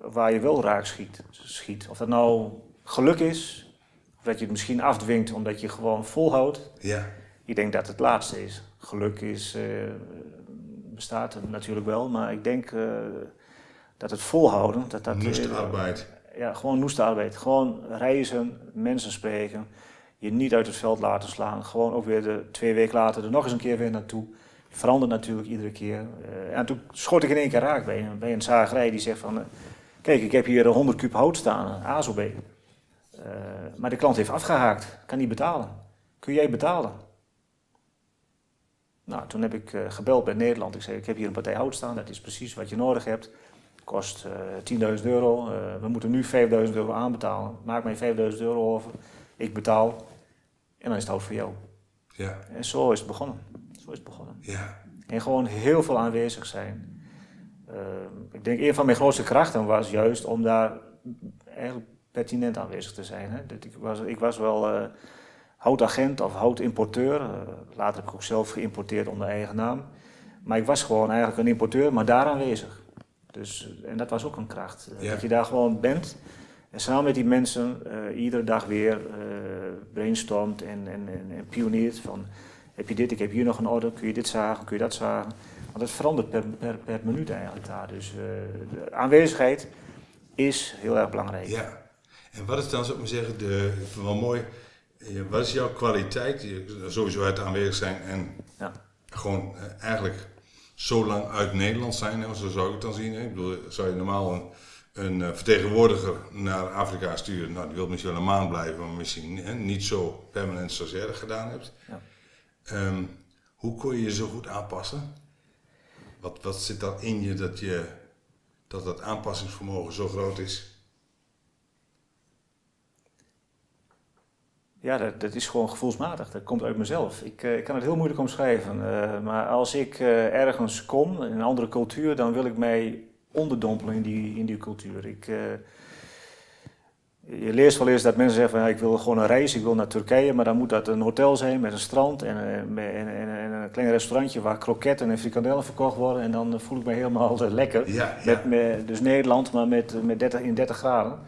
waar je wel raak schiet, schiet. Of dat nou geluk is, of dat je het misschien afdwingt omdat je gewoon volhoudt. Ja. Ik denk dat het laatste is. Geluk is, uh, bestaat natuurlijk wel, maar ik denk uh, dat het volhouden... Dat dat, noeste arbeid. Ja, gewoon noeste arbeid. Gewoon reizen, mensen spreken, je niet uit het veld laten slaan. Gewoon ook weer de, twee weken later er nog eens een keer weer naartoe. Verandert natuurlijk iedere keer. Uh, en toen schoot ik in één keer raak bij, bij een zagerij die zegt van... Kijk, ik heb hier 100 kub hout staan, ASOB. Uh, maar de klant heeft afgehaakt, kan niet betalen. Kun jij betalen? Nou, toen heb ik uh, gebeld bij Nederland. Ik zei, ik heb hier een partij hout staan, dat is precies wat je nodig hebt. Kost uh, eh, 10.000 euro. we moeten nu 5.000 euro aanbetalen. Maak mij 5.000 euro over. Ik betaal. En dan is het hout voor jou. Ja. En zo is het begonnen. Zo is het begonnen. Ja. En gewoon heel veel aanwezig zijn. Ehm, ik denk een van mijn grootste krachten was juist om daar eigenlijk pertinent aanwezig te zijn. Hè. Ik, was, ik was wel uh, houtagent of houtimporteur. Uh, later heb ik ook zelf geïmporteerd onder eigen naam. Maar ik was gewoon eigenlijk een importeur, maar daar aanwezig. Dus, en dat was ook een kracht. Eh, dat je daar gewoon bent en samen met die mensen iedere dag weer brainstormt en, en, en, en pioneert van heb je dit, ik heb hier nog een orde, kun je dit zagen, kun je dat zagen. Want het verandert per, per, per minuut eigenlijk daar. Dus uh, de aanwezigheid is heel erg belangrijk. Ja. En wat is dan, zou ik maar zeggen, de, wel mooi, eh, wat is jouw kwaliteit? Sowieso het aanwezig zijn en ja. gewoon uh, eigenlijk zo lang uit Nederland zijn, hè, zo zou ik het dan zien. Hè? Ik bedoel, zou je normaal een, een vertegenwoordiger naar Afrika sturen, nou die wil misschien wel een maand blijven, maar misschien hè, niet zo permanent stagiaire gedaan hebt. Ja. Um, hoe kon je je zo goed aanpassen? Wat, wat zit dan in je dat, je dat dat aanpassingsvermogen zo groot is? Ja, dat, dat, is gewoon gevoelsmatig. Dat komt uit mezelf. Ik, uh, ik kan het heel moeilijk omschrijven. Uh, maar als ik uh, ergens kom, in een andere cultuur, dan wil ik mij onderdompelen in die, in die cultuur. Ik, je leest wel eens dat mensen zeggen van ja, ik wil gewoon een reis, ik wil naar Turkije, maar dan moet dat een hotel zijn met een strand en, en, en, en klein restaurantje waar kroketten en frikandellen verkocht worden en dan voel ik me helemaal lekker. Ja, Met, met, dus Nederland, maar met, met 30, in 30 graden.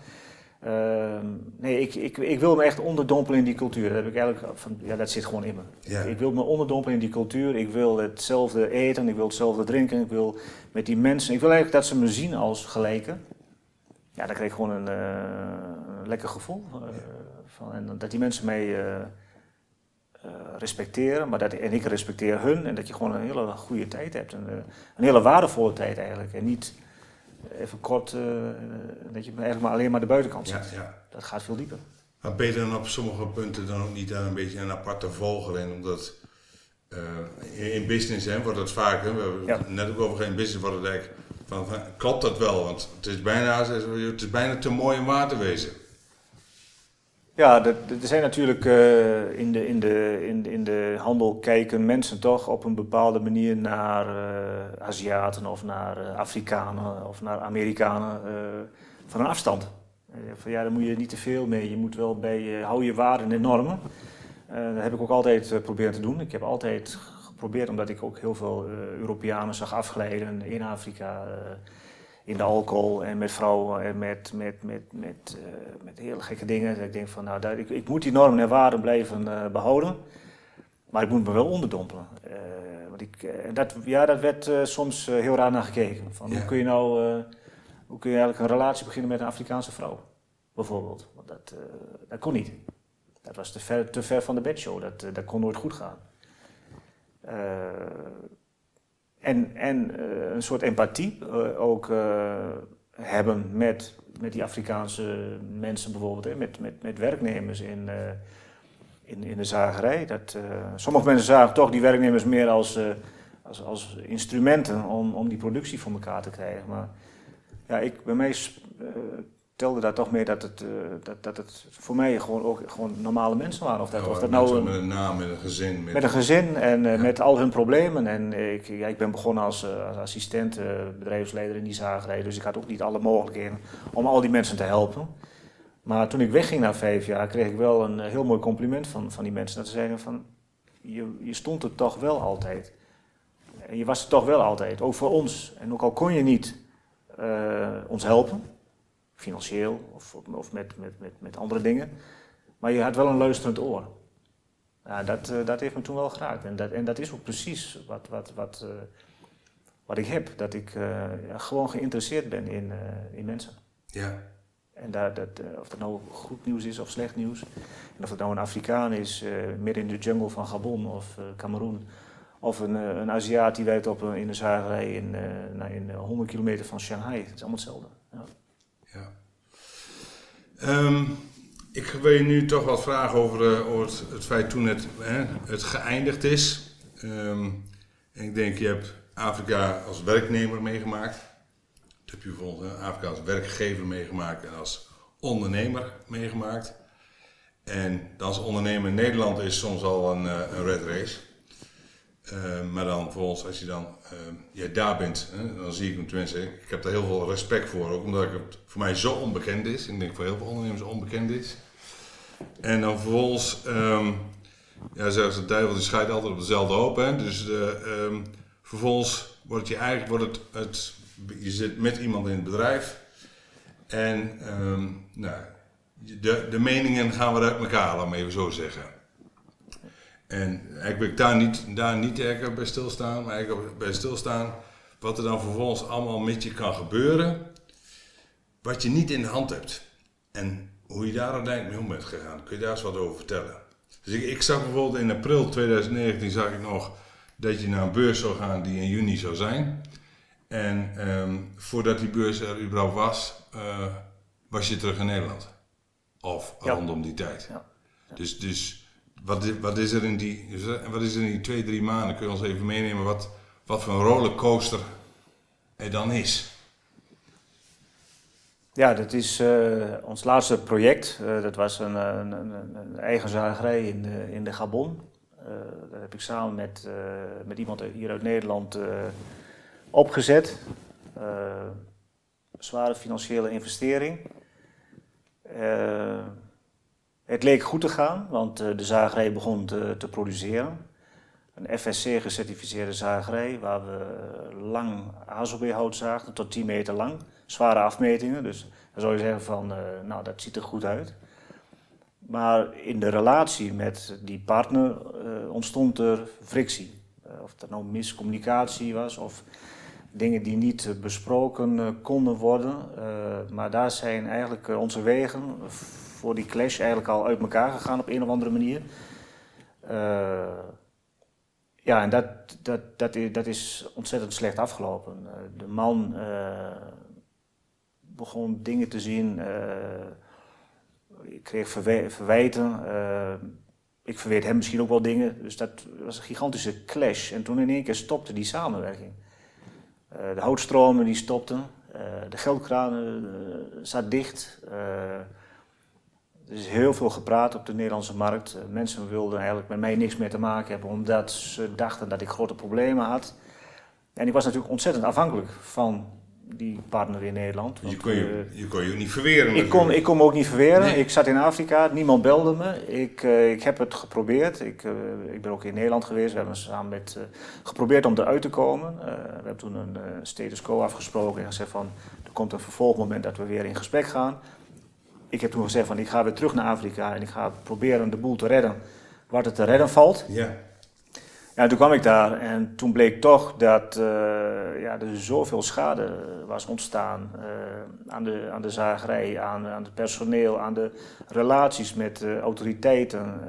Uh, nee, ik, ik, ik wil me echt onderdompelen in die cultuur. Dat, heb ik eigenlijk van, ja, dat zit gewoon in me. Ja. Ik, wil me onderdompelen in die cultuur. Ik wil hetzelfde eten, ik wil hetzelfde drinken. Ik wil met die mensen. Ik wil eigenlijk dat ze me zien als gelijken. Ja, dan krijg ik gewoon een, uh, lekker gevoel. Uh, van, en dat die mensen mij respecteren, maar dat, en ik respecteer hun. En dat je gewoon een hele goede tijd hebt. Een, een hele waardevolle tijd eigenlijk. En niet even kort, dat je eigenlijk maar alleen maar de buitenkant ziet. Ja, ja. Dat gaat veel dieper. Maar je dan op sommige punten dan ook niet daar een beetje een aparte vogel in? Omdat in business hè, wordt het vaak, hè, we hebben ja. net ook over geen business, wordt het eigenlijk van, van, klopt dat wel? Want het is bijna, het is bijna te mooi om waar te wezen. Ja, er zijn natuurlijk uh, in, de, in, de, in, de, in de handel kijken mensen toch op een bepaalde manier naar uh, Aziaten of naar uh, Afrikanen of naar Amerikanen van een afstand. van ja, daar moet je niet te veel mee. Je moet wel bij, hou je waarden en normen. dat heb ik ook altijd proberen te doen. Ik heb altijd geprobeerd, omdat ik ook heel veel Europeanen zag afglijden in Afrika in de alcohol en met vrouwen en met, met, met, met, uh, met hele gekke dingen. Ik denk van, nou, dat, ik, ik moet die normen en waarden blijven uh, behouden, maar ik moet me wel onderdompelen. Uh, want ik, dat, ja, dat werd soms heel raar naar gekeken. Van, Ja. Hoe kun je nou, hoe kun je eigenlijk een relatie beginnen met een Afrikaanse vrouw, bijvoorbeeld? Want dat, dat kon niet. Dat was te ver, te ver van de bedshow, dat, dat kon nooit goed gaan. En en uh, een soort empathie uh, ook uh, hebben met, met die Afrikaanse mensen bijvoorbeeld, hè, met, met, met werknemers in, in, in de zagerij. Dat, sommige mensen zagen toch die werknemers meer als, als, als instrumenten om, om die productie voor elkaar te krijgen. Maar ja, ik, bij mij telde daar toch meer dat het, uh, dat, dat het voor mij gewoon ook gewoon normale mensen waren. Of dat, ja, of dat nou een, met een naam, met een gezin. Met, met een gezin en uh, ja. met al hun problemen. En ik, ja, ik ben begonnen als, uh, als assistent bedrijfsleider in die zagerij. Dus ik had ook niet alle mogelijkheden om al die mensen te helpen. Maar toen ik wegging na vijf jaar, kreeg ik wel een heel mooi compliment van, van die mensen. Dat ze zeiden van, je, je stond er toch wel altijd. En je was er toch wel altijd, ook voor ons. En ook al kon je niet ons helpen, financieel of, of met, met, met, met andere dingen. Maar je had wel een luisterend oor. Ja, dat, uh, dat heeft me toen wel geraakt. En dat, en dat is ook precies wat, wat, wat, uh, wat ik heb. Dat ik uh, ja, gewoon geïnteresseerd ben in, in mensen. Ja. En daar, dat, of dat nou goed nieuws is of slecht nieuws. En of het nou een Afrikaan is, midden in de jungle van Gabon of Cameroen. Of een, een Aziat die werkt op, in een zagerij in, in 100 kilometer van Shanghai. Het is allemaal hetzelfde. Ja. Ja. Um, ik wil je nu toch wat vragen over, uh, over het, feit toen het, hè, het geëindigd is. Um, en ik denk, je hebt Afrika als werknemer meegemaakt. Dat heb je bijvoorbeeld Afrika als werkgever meegemaakt en als ondernemer meegemaakt. En als ondernemer in Nederland is soms al een, uh, een red race. Uh, maar dan vervolgens, als je dan uh, daar bent, hè, dan zie ik hem tenminste. Ik heb daar heel veel respect voor, ook omdat het voor mij zo onbekend is. Ik denk voor heel veel ondernemers onbekend is. En dan vervolgens, um, ja, de duivel die scheidt altijd op dezelfde hoop. Hè? Dus de, um, vervolgens wordt je eigenlijk, wordt het, het, je zit met iemand in het bedrijf. En nou, de, de meningen gaan weer uit elkaar, laat me even zo zeggen. En ik wil daar niet, daar niet erg bij stilstaan, maar eigenlijk bij stilstaan wat er dan vervolgens allemaal met je kan gebeuren, wat je niet in de hand hebt. En hoe je daar uiteindelijk mee om bent gegaan. Kun je daar eens wat over vertellen? Dus ik, ik zag bijvoorbeeld in april 2019 zag ik nog dat je naar een beurs zou gaan die in juni zou zijn. En um, voordat die beurs er überhaupt was, uh, was je terug in Nederland. Of ja. rondom die tijd. Ja. Ja. Dus, dus wat wat is er in die, wat is er in die twee, drie maanden? Kun je ons even meenemen wat, wat voor een rollercoaster er dan is? Ja, dat is uh, ons laatste project. Uh, dat was een, een, een, een, eigen in de, in de Gabon. Dat heb ik samen met, met iemand hier uit Nederland opgezet. zware financiële investering. Het leek goed te gaan, want eh, de zagerij begon te, te produceren. Een FSC-gecertificeerde zagerij waar we lang hazelbeerhout zagen, tot 10 meter lang. Zware afmetingen, dus dan zou je zeggen van, uh, nou dat ziet er goed uit. Maar in de relatie met die partner ontstond er frictie. Of dat nou miscommunicatie was of dingen die niet besproken konden worden. Maar daar zijn eigenlijk onze wegen voor die clash eigenlijk al uit elkaar gegaan op een of andere manier. Uh, ja, en dat, dat, dat, is, dat is ontzettend slecht afgelopen. De man begon dingen te zien. ik kreeg verwijten. ik verweet hem misschien ook wel dingen. Dus dat was een gigantische clash. En toen in één keer stopte die samenwerking. de houtstromen die stopten. De geldkranen zat dicht. Er is heel veel gepraat op de Nederlandse markt. Eh, mensen wilden eigenlijk met mij niks meer te maken hebben, omdat ze dachten dat ik grote problemen had. En ik was natuurlijk ontzettend afhankelijk van die partner in Nederland. je, kon je, je kon je niet verweren. Ik kon, ik kon me ook niet verweren. Nee. Ik zat in Afrika, niemand belde me. Ik, uh, ik heb het geprobeerd. Ik, uh, ik ben ook in Nederland geweest. We hebben samen met, uh, geprobeerd om eruit te komen. we hebben toen een status quo afgesproken en gezegd van... er komt een vervolgmoment dat we weer in gesprek gaan ik heb toen gezegd van ik ga weer terug naar Afrika en ik ga proberen de boel te redden waar het te redden valt. Ja. Ja, toen kwam ik daar en toen bleek toch dat uh, ja, er zoveel schade was ontstaan uh, aan, de, aan de zagerij, aan, aan het personeel, aan de relaties met uh, autoriteiten.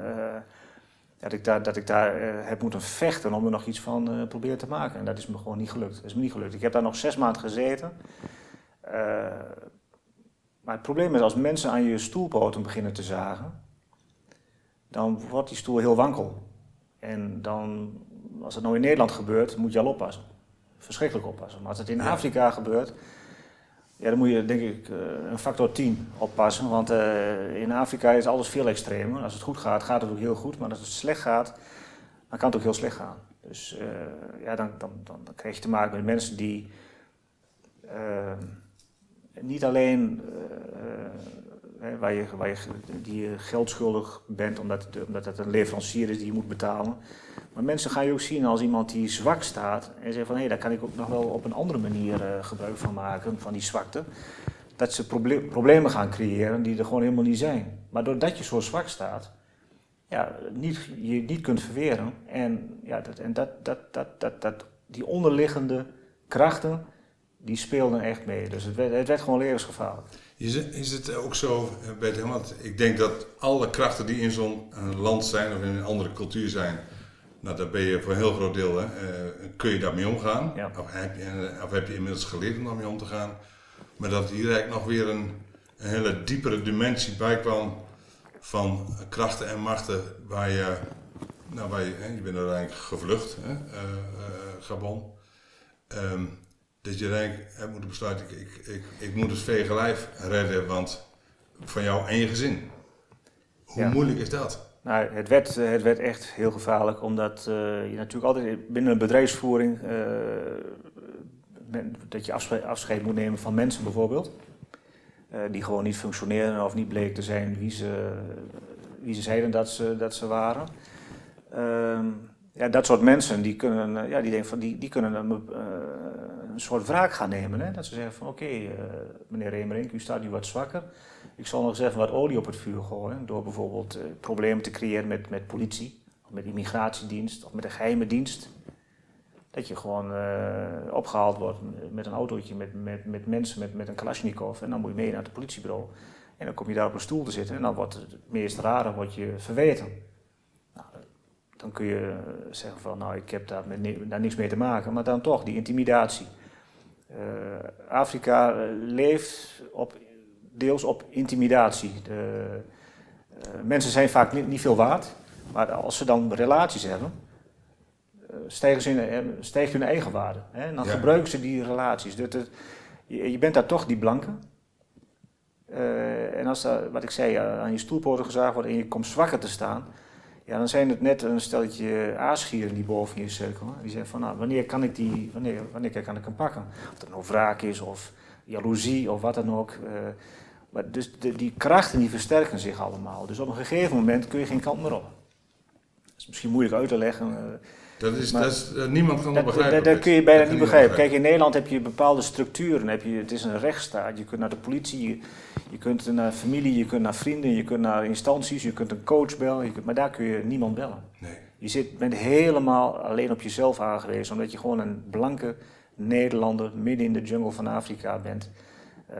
dat ik daar, dat ik daar heb moeten vechten om er nog iets van proberen te maken. En dat is me gewoon niet gelukt. Dat is me niet gelukt. Ik heb daar nog zes maanden gezeten. Maar het probleem is als mensen aan je stoelpoten beginnen te zagen, dan wordt die stoel heel wankel. En dan, als het nou in Nederland gebeurt, moet je al oppassen. Verschrikkelijk oppassen. Maar als het in Afrika gebeurt, ja, dan moet je denk ik eh, een factor 10 oppassen. Want uh, in Afrika is alles veel extremer. Als het goed gaat, gaat het ook heel goed. Maar als het slecht gaat, dan kan het ook heel slecht gaan. Dus uh, ja, dan, dan, dan, dan, krijg je te maken met mensen die niet alleen waar je, die je geldschuldig bent omdat het, omdat het een leverancier is die je moet betalen. Maar mensen gaan je ook zien als iemand die zwak staat en zeggen van hé, hey, daar kan ik ook nog wel op een andere manier uh, gebruik van maken, van die zwakte. Dat ze problemen gaan creëren die er gewoon helemaal niet zijn. Maar doordat je zo zwak staat, ja, niet, je niet kunt verweren. En, ja, dat, en dat, dat, dat, dat, dat, die onderliggende krachten, die speelden echt mee. Dus het het werd gewoon levensgevaarlijk. Is het, is het ook zo, eh, Bert, want ik denk dat alle krachten die in zo'n eh, land zijn of in een andere cultuur zijn, nou, daar ben je voor een heel groot deel, hè, uh, kun je daarmee omgaan. Of, heb je, of heb je inmiddels geleerd om daarmee om te gaan. Maar dat hier eigenlijk nog weer een, een hele diepere dimensie bij kwam van krachten en machten waar je, nou, waar je, hè, je bent uiteindelijk gevlucht, hè, Gabon. Um, dat je denkt, hebt moeten besluiten, ik, ik, ik, ik moet het vege lijf redden, want van jou en je gezin. Hoe moeilijk is dat? Nou, het werd, het werd echt heel gevaarlijk, omdat uh, je natuurlijk altijd binnen een bedrijfsvoering, uh, dat je afscheid, moet nemen van mensen bijvoorbeeld, uh, die gewoon niet functioneren of niet bleken te zijn wie ze, wie ze zeiden dat ze, dat ze waren. Ehm, ja, dat soort mensen die kunnen, ja, die denken van, die, die kunnen een, een soort wraak gaan nemen. Hè? Dat ze zeggen van oké, uh, meneer Remerink, u staat nu wat zwakker. Ik zal nog even wat olie op het vuur gooien. Door bijvoorbeeld uh, problemen te creëren met, met politie, of met immigratiedienst, of met een geheime dienst. Dat je gewoon uh, opgehaald wordt met een autootje, met, met, met mensen met, met een Kalashnikov. En dan moet je mee naar het politiebureau. En dan kom je daar op een stoel te zitten en dan wordt het meest rare wordt je verweten. Nou, dan kun je zeggen van nou ik heb daar, met, daar niks mee te maken, maar dan toch die intimidatie. Eh, Afrika eh, leeft op, deels op intimidatie. De, eh, mensen zijn vaak niet, niet, veel waard, maar als ze dan relaties hebben, stijgen ze in, stijgt hun eigen waarde. Hè? En dan gebruiken ze die relaties. Dat, je, je, bent daar toch die blanke. en als wat ik zei, aan je stoelpoten gezaagd wordt en je komt zwakker te staan, ja, dan zijn het net een stelletje aasgieren die boven je cirkelen. Die zeggen van, nou, wanneer kan ik die, wanneer, wanneer kan ik hem pakken? Of het nou wraak is of jaloezie of wat dan ook. Uh, maar dus de, die krachten die versterken zich allemaal. Dus op een gegeven moment kun je geen kant meer op. Dat is misschien moeilijk uit te leggen. Uh, dat is, dat is, uh, niemand kan dat, begrijpen. Dat, dat kun je bijna niet begrijpen. Kijk, in Nederland heb je bepaalde structuren. Heb je, het is een rechtsstaat. Je kunt naar de politie, je, je kunt naar familie, je kunt naar vrienden, je kunt naar instanties, je kunt een coach bellen. Kunt, maar daar kun je niemand bellen. Nee. Je zit, bent helemaal alleen op jezelf aangewezen, omdat je gewoon een blanke Nederlander midden in de jungle van Afrika bent. Uh,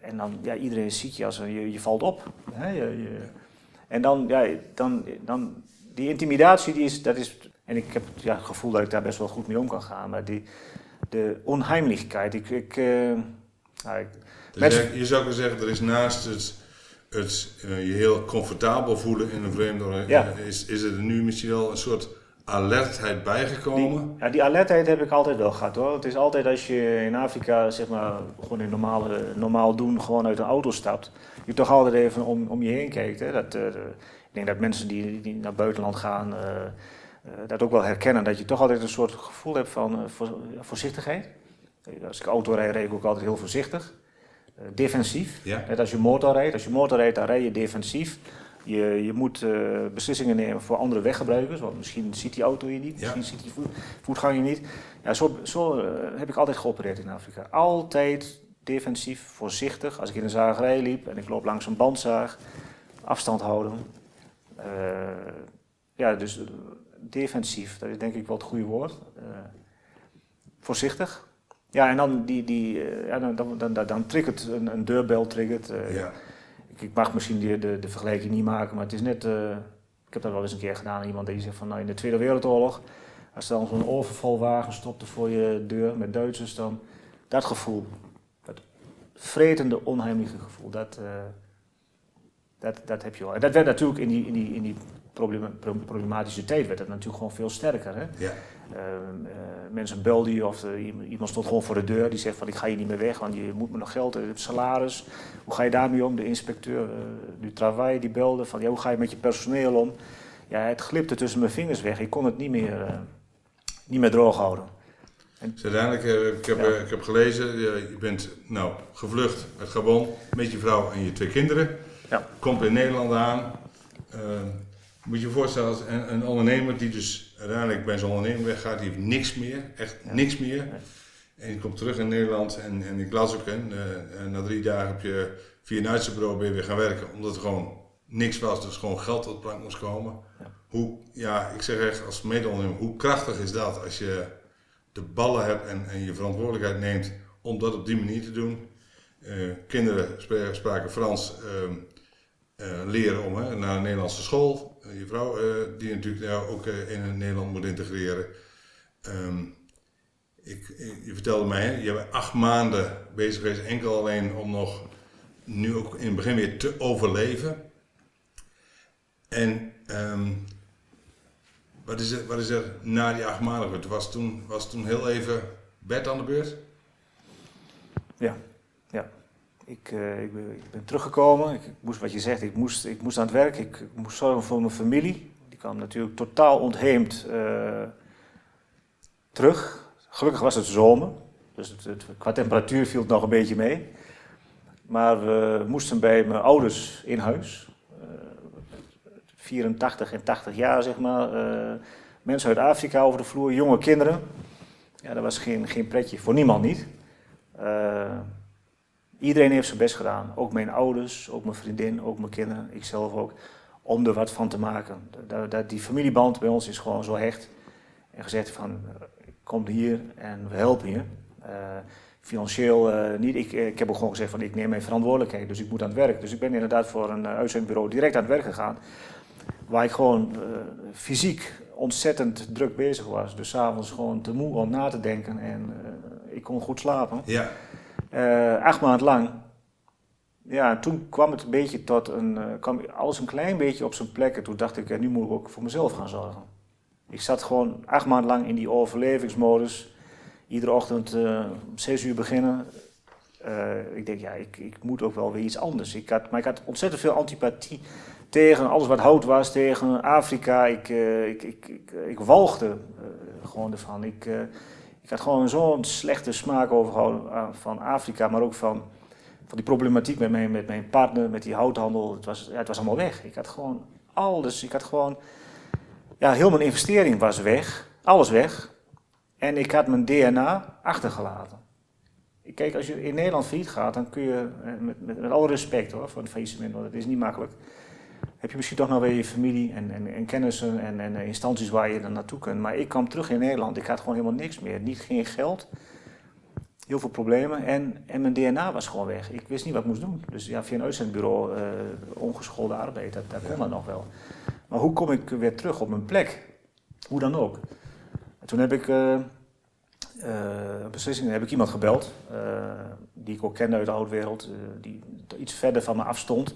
en dan, ja, iedereen ziet je als je, je valt op. Hè? Je, je, en dan, ja, dan, dan, die intimidatie, die is, dat is en ik heb ja, het gevoel dat ik daar best wel goed mee om kan gaan. Maar die, de onheimelijkheid. Ik, ik, uh, nou, dus je, zou kunnen zeggen, er is naast het, het uh, je heel comfortabel voelen in een vreemde ja. is, is er nu misschien wel een soort alertheid bijgekomen? Die, ja, die alertheid heb ik altijd wel gehad hoor. Het is altijd als je in Afrika, zeg maar, gewoon in normale, normaal doen, gewoon uit een auto stapt. Je toch altijd even om, om je heen kijkt. Hè. Dat, uh, ik denk dat mensen die, die naar het buitenland gaan uh, dat ook wel herkennen. Dat je toch altijd een soort gevoel hebt van voor, voorzichtigheid. Als ik auto rijd, rijd ik ook altijd heel voorzichtig. Defensief. Ja. Net als je motor rijdt. Als je motor rijdt, dan rij je defensief. Je, je moet beslissingen nemen voor andere weggebruikers. Want misschien ziet die auto je niet, misschien ziet die voet, voetganger je niet. Ja, zo zo heb ik altijd geopereerd in Afrika. Altijd defensief, voorzichtig. Als ik in een zagerij liep en ik loop langs een bandzaag, afstand houden. ja, dus defensief, dat is denk ik wel het goede woord. Uh, voorzichtig. Ja, en dan, die, die, uh, ja, dan, dan, dan, dan triggert een, een deurbel. Triggert, uh, ja. ik, ik, mag misschien de, de, de, vergelijking niet maken, maar het is net. ik heb dat wel eens een keer gedaan. Iemand die zegt van nou, in de Tweede Wereldoorlog. Als er dan zo'n overvalwagen stopte voor je deur met Duitsers, dan dat gevoel. Dat vretende, onheimelijke gevoel. Dat, uh, dat, dat heb je wel. En dat werd natuurlijk in die, in die, in die problematische tijd werd het natuurlijk gewoon veel sterker. Hè? Ja. Uh, uh, mensen belden je of iemand stond gewoon voor de deur die zegt van ik ga hier niet meer weg, want je moet me nog geld, je hebt salaris. Hoe ga je daarmee om? De inspecteur du travail die belde van ja, hoe ga je met je personeel om? Ja, het glipte tussen mijn vingers weg. Ik kon het niet meer, niet meer droog houden. En, dus uiteindelijk, ik, heb, ik heb gelezen, je bent nou, gevlucht uit Gabon met je vrouw en je twee kinderen. Ja. Komt in Nederland aan. Moet je je voorstellen, als een, een, ondernemer die dus uiteindelijk bij zijn onderneming weggaat, die heeft niks meer, echt niks meer. En je komt terug in Nederland en, en ik las ook, in, uh, na drie dagen heb je via een uitzendbureau ben je weer gaan werken, omdat er gewoon niks was, dus gewoon geld tot de plank moest komen. Ja. Hoe, ja, ik zeg echt als mede-ondernemer, hoe krachtig is dat als je de ballen hebt en, en je verantwoordelijkheid neemt om dat op die manier te doen. Uh, kinderen spraken Frans, uh, leren om hè, naar een Nederlandse school. Eh, je vrouw, uh, die natuurlijk jou ook in Nederland moet integreren. Um, ik, je vertelde mij, je bent acht maanden bezig geweest enkel alleen om nog nu ook in het begin weer te overleven. En um, wat, is er, wat is er na die acht maanden? Het was toen, was toen heel even bed aan de beurt? Ja, ja. Ik, uh, ik, ben, ik, ben, teruggekomen. Ik, moest, wat je zegt, ik moest, ik moest aan het werk. Ik, moest zorgen voor mijn familie. Die kwam natuurlijk totaal ontheemd uh, terug. Gelukkig was het zomer. Dus het, het, qua temperatuur viel het nog een beetje mee. Maar we moesten bij mijn ouders in huis. Uh, eh, 84 en 80 jaar, zeg maar. mensen uit Afrika over de vloer, jonge kinderen. Ja, dat was geen, geen pretje. Voor niemand niet. Iedereen heeft zijn best gedaan. Ook mijn ouders, ook mijn vriendin, ook mijn kinderen, ikzelf ook. Om er wat van te maken. Dat, die familieband bij ons is gewoon zo hecht. En gezegd van, kom hier en we helpen je. Uh, financieel uh, niet. Ik, ik heb ook gewoon gezegd van, ik neem mijn verantwoordelijkheid. Dus ik moet aan het werk. Dus ik ben inderdaad voor een uitzendbureau direct aan het werk gegaan. Waar ik gewoon fysiek ontzettend druk bezig was. Dus s'avonds gewoon te moe om na te denken. En ik kon goed slapen. Ja. Uh, acht maanden lang. Ja, toen kwam het een beetje tot een, uh, kwam alles een klein beetje op zijn plek. En toen dacht ik, ja, nu moet ik ook voor mezelf gaan zorgen. Ik zat gewoon acht maanden lang in die overlevingsmodus. Iedere ochtend om zes uur beginnen. ik denk, ja, ik, ik moet ook wel weer iets anders. Ik had, maar ik had ontzettend veel antipathie tegen alles wat hout was, tegen Afrika. Ik, ik, ik, ik, ik walgde gewoon ervan. Ik, ik had gewoon zo'n slechte smaak overgehouden eh, van Afrika, maar ook van, van die problematiek met mijn, met mijn partner, met die houthandel. Het was, ja, het was allemaal weg. Ik had gewoon alles. Ik had gewoon. Ja, heel mijn investering was weg. Alles weg. En ik had mijn DNA achtergelaten. Kijk, als je in Nederland failliet gaat, dan kun je, eh, met, met, met alle respect hoor, voor het faillissement, want het is niet makkelijk heb je misschien toch nog weer je familie en, en, en kennissen en, en, instanties waar je dan naartoe kunt. Maar ik kwam terug in Nederland, ik had gewoon helemaal niks meer. Niet, geen geld, heel veel problemen en, en mijn DNA was gewoon weg. Ik wist niet wat ik moest doen. Dus ja, via een uitzendbureau, uh, ongeschoolde arbeid, dat, dat kon nog wel. Maar hoe kom ik weer terug op mijn plek? Hoe dan ook. En toen heb ik... Uh, uh, heb ik iemand gebeld, die ik ook kende uit de oude wereld, die iets verder van me afstond.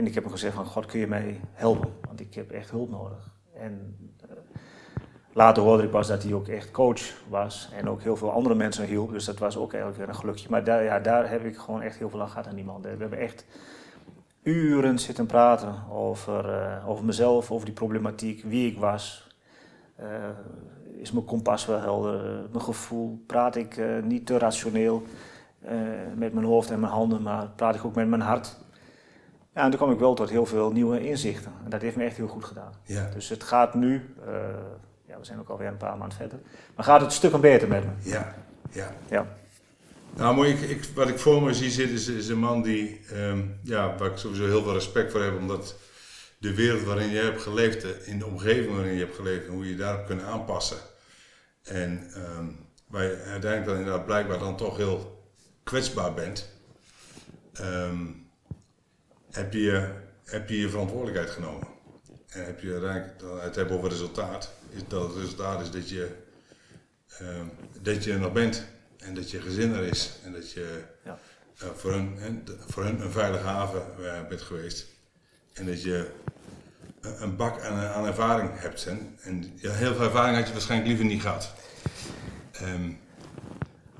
En ik heb hem gezegd van, God, kun je mij helpen? Want ik heb echt hulp nodig. En uh, later hoorde ik pas dat hij ook echt coach was en ook heel veel andere mensen hielp. Dus dat was ook eigenlijk weer een gelukje. Maar daar, ja, daar heb ik gewoon echt heel veel aan gehad aan die man. We hebben echt uren zitten praten over, uh, over mezelf, over die problematiek, wie ik was. Uh, is mijn kompas wel helder? Mijn gevoel? Praat ik niet te rationeel met mijn hoofd en mijn handen, maar praat ik ook met mijn hart? Ja, en toen kwam ik wel tot heel veel nieuwe inzichten. En dat heeft me echt heel goed gedaan. Ja. Dus het gaat nu, uh, ja, we zijn ook alweer een paar maanden verder, maar gaat het stukken beter met me. Ja, ja. ja. Nou, mooi, ik, ik, wat ik voor me zie zitten is, is een man die, um, ja, waar ik sowieso heel veel respect voor heb, omdat de wereld waarin je hebt geleefd, in de omgeving waarin je hebt geleefd, en hoe je daarop kunt aanpassen. En um, waar je uiteindelijk dan inderdaad blijkbaar dan toch heel kwetsbaar bent. Um, heb je, heb je je verantwoordelijkheid genomen. En heb je het hebben over resultaat, is dat het resultaat is dat je, uh, dat je er nog bent. En dat je gezin er is. En dat je Ja. eh, voor, hun, voor hun een veilige haven eh, bent geweest. En dat je een, een bak aan, aan ervaring hebt. hè. En heel veel ervaring had je waarschijnlijk liever niet gehad. Ehm,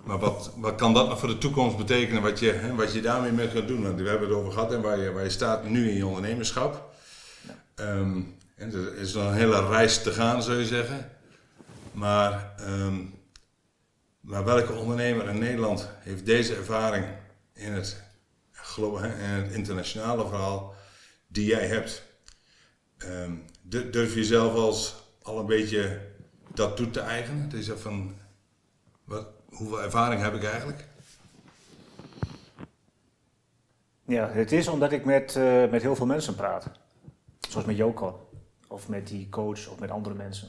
maar wat, wat kan dat nog voor de toekomst betekenen? Wat je, hè, wat je daarmee mee gaat doen? Want we hebben het over gehad en waar je, waar je staat nu in je ondernemerschap. Ehm, en er is nog een hele reis te gaan, zou je zeggen. Maar, ehm, maar welke ondernemer in Nederland heeft deze ervaring in het, in het internationale verhaal die jij hebt? Ehm, du- durf je zelf als al een beetje dat toe te eigenen? Dat je zegt van, wat, hoeveel ervaring heb ik eigenlijk? Ja, het is omdat ik met, eh, met heel veel mensen praat. Zoals met Joko. Of met die coach of met andere mensen.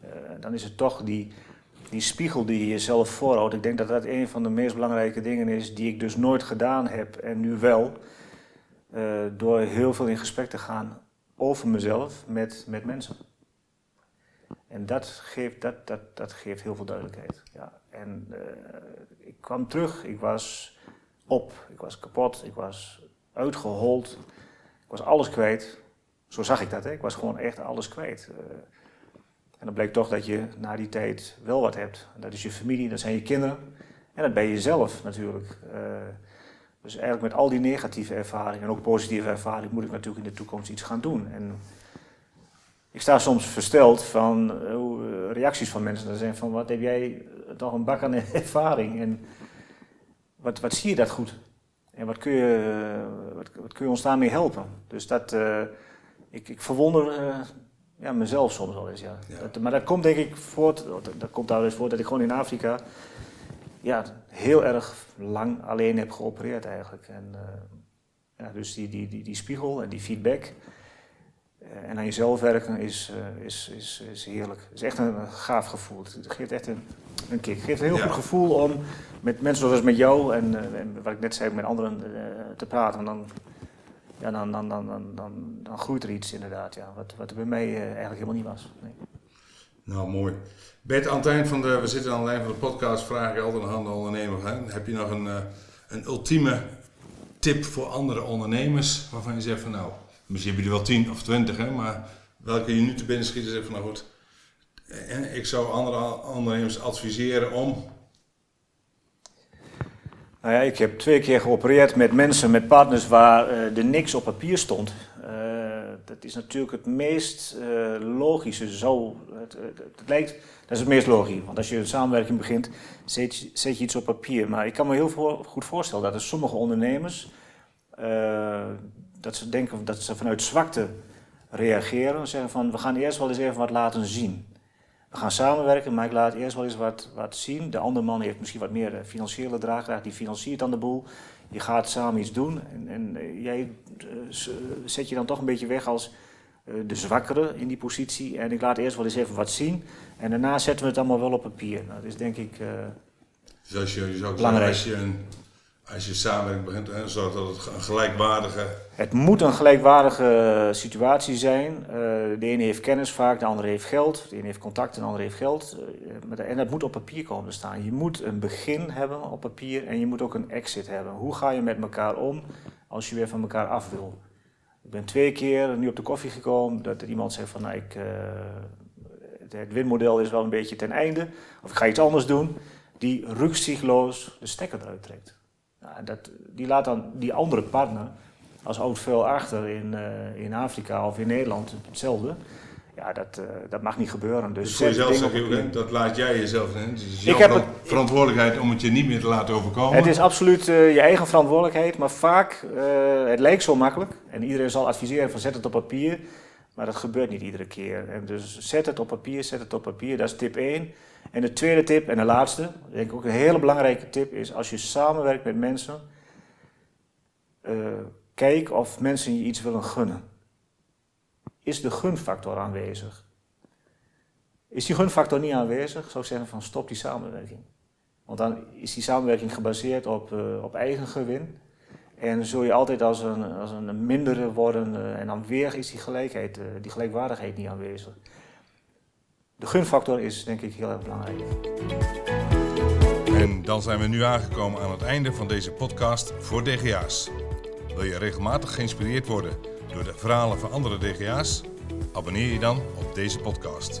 Eh, dan is het toch die, die spiegel die je jezelf voorhoudt. Ik denk dat dat een van de meest belangrijke dingen is die ik dus nooit gedaan heb en nu wel. Eh, door heel veel in gesprek te gaan over mezelf met, met mensen. En dat geeft, dat, dat, dat geeft heel veel duidelijkheid. Ja. En eh, ik kwam terug, ik was op, ik was kapot, ik was uitgehold, ik was alles kwijt. Zo zag ik dat, hè? ik was gewoon echt alles kwijt. Eh, en dan bleek toch dat je na die tijd wel wat hebt. Dat is je familie, dat zijn je kinderen en dat ben je zelf natuurlijk. Eh, dus eigenlijk met al die negatieve ervaringen en ook positieve ervaringen moet ik natuurlijk in de toekomst iets gaan doen. En ik sta soms versteld van eh, hoe, eh, reacties van mensen. Dan zijn van, wat heb jij eh, toch een bak aan ervaring en wat, wat zie je dat goed? En wat kun je, wat, wat kun je ons daarmee helpen? Dus dat, ik, ik verwonder ja, mezelf soms wel eens, ja. Ja. Dat, maar dat komt denk ik voort, dat, komt daar dus voort dat ik gewoon in Afrika ja, heel erg lang alleen heb geopereerd eigenlijk. En, ja, dus die, die, die, die spiegel en die feedback en aan jezelf werken is, eh, is, is, is heerlijk. Het is echt een, een gaaf gevoel. Het geeft echt een, een kick. Het geeft een heel Ja. goed gevoel om met mensen zoals met jou en, eh, en wat ik net zei, met anderen eh, te praten. Dan, ja, dan, dan, dan, dan, dan, groeit er iets inderdaad, ja, wat, wat er bij mij eh, eigenlijk helemaal niet was. Nee. Nou, mooi. Bert, aan het eind van de, we zitten aan het eind van de podcast, vraag ik altijd aan de ondernemer. Hè? Heb je nog een, eh, een ultieme tip voor andere ondernemers waarvan je zegt van nou, misschien heb je er wel 10 of 20, hè, maar welke je nu te binnen schiet en zegt van nou goed, ik zou andere ondernemers adviseren om. Nou ja, ik heb twee keer geopereerd met mensen, met partners waar eh, er niks op papier stond. Eh, dat is natuurlijk het meest eh, logische. Zo, het, het, lijkt, dat is het meest logisch. Want als je een samenwerking begint, zet je, iets op papier. Maar ik kan me heel goed voorstellen dat er sommige ondernemers, dat ze denken dat ze vanuit zwakte reageren. Zeggen van, we gaan eerst wel eens even wat laten zien. We gaan samenwerken, maar ik laat eerst wel eens wat, wat zien. De andere man heeft misschien wat meer eh, financiële draagkracht, die financiert dan de boel. Je gaat samen iets doen en, en eh, jij eh, zet je dan toch een beetje weg als de zwakkere in die positie. En ik laat eerst wel eens even wat zien en daarna zetten we het allemaal wel op papier. Nou, dat is denk ik... Dus als je, je zou zeggen, Belangrijk. als je, een, als je samenwerking begint, hè, zorg dat het een gelijkwaardige Het moet een gelijkwaardige situatie zijn. Eh, de ene heeft kennis vaak, de andere heeft geld. De ene heeft contact, de andere heeft geld. Eh, en dat moet op papier komen te staan. Je moet een begin hebben op papier en je moet ook een exit hebben. Hoe ga je met elkaar om als je weer van elkaar af wil? Ik ben twee keer nu op de koffie gekomen dat er iemand zei van nou, ik, eh, het winmodel is wel een beetje ten einde. Of ik ga iets anders doen. Die rukzichtloos de stekker eruit trekt. Nou, dat, die laat dan die andere partner als oud vuil achter in, eh, in Afrika of in Nederland hetzelfde. Ja, dat, eh, dat mag niet gebeuren. Dus, Dus voor jezelf zeg je dat laat jij jezelf in. Dus het is Ik heb het- verantwoordelijkheid om het je niet meer te laten overkomen. Het is absoluut eh, je eigen verantwoordelijkheid, maar vaak, het lijkt zo makkelijk. En iedereen zal adviseren van zet het op papier, maar dat gebeurt niet iedere keer. En dus zet het op papier, zet het op papier, dat is tip 1. En de tweede tip, en de laatste, denk ik ook een hele belangrijke tip, is als je samenwerkt met mensen, eh, kijk of mensen je iets willen gunnen. Is de gunfactor aanwezig? Is die gunfactor niet aanwezig, zou ik zeggen van stop die samenwerking. Want dan is die samenwerking gebaseerd op, eh, op eigen gewin. En zul je altijd als een, als een mindere worden. eh, en dan weer is die gelijkheid, die gelijkwaardigheid niet aanwezig. De gunfactor is denk ik heel erg belangrijk. En dan zijn we nu aangekomen aan het einde van deze podcast voor DGA's. Wil je regelmatig geïnspireerd worden door de verhalen van andere DGA's? Abonneer je dan op deze podcast.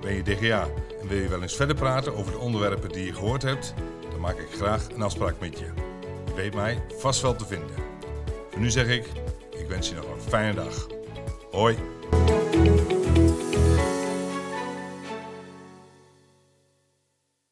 Ben je DGA en wil je wel eens verder praten over de onderwerpen die je gehoord hebt? Dan maak ik graag een afspraak met je. Je weet mij vast wel te vinden. Voor nu zeg ik, ik wens je nog een fijne dag. Hoi!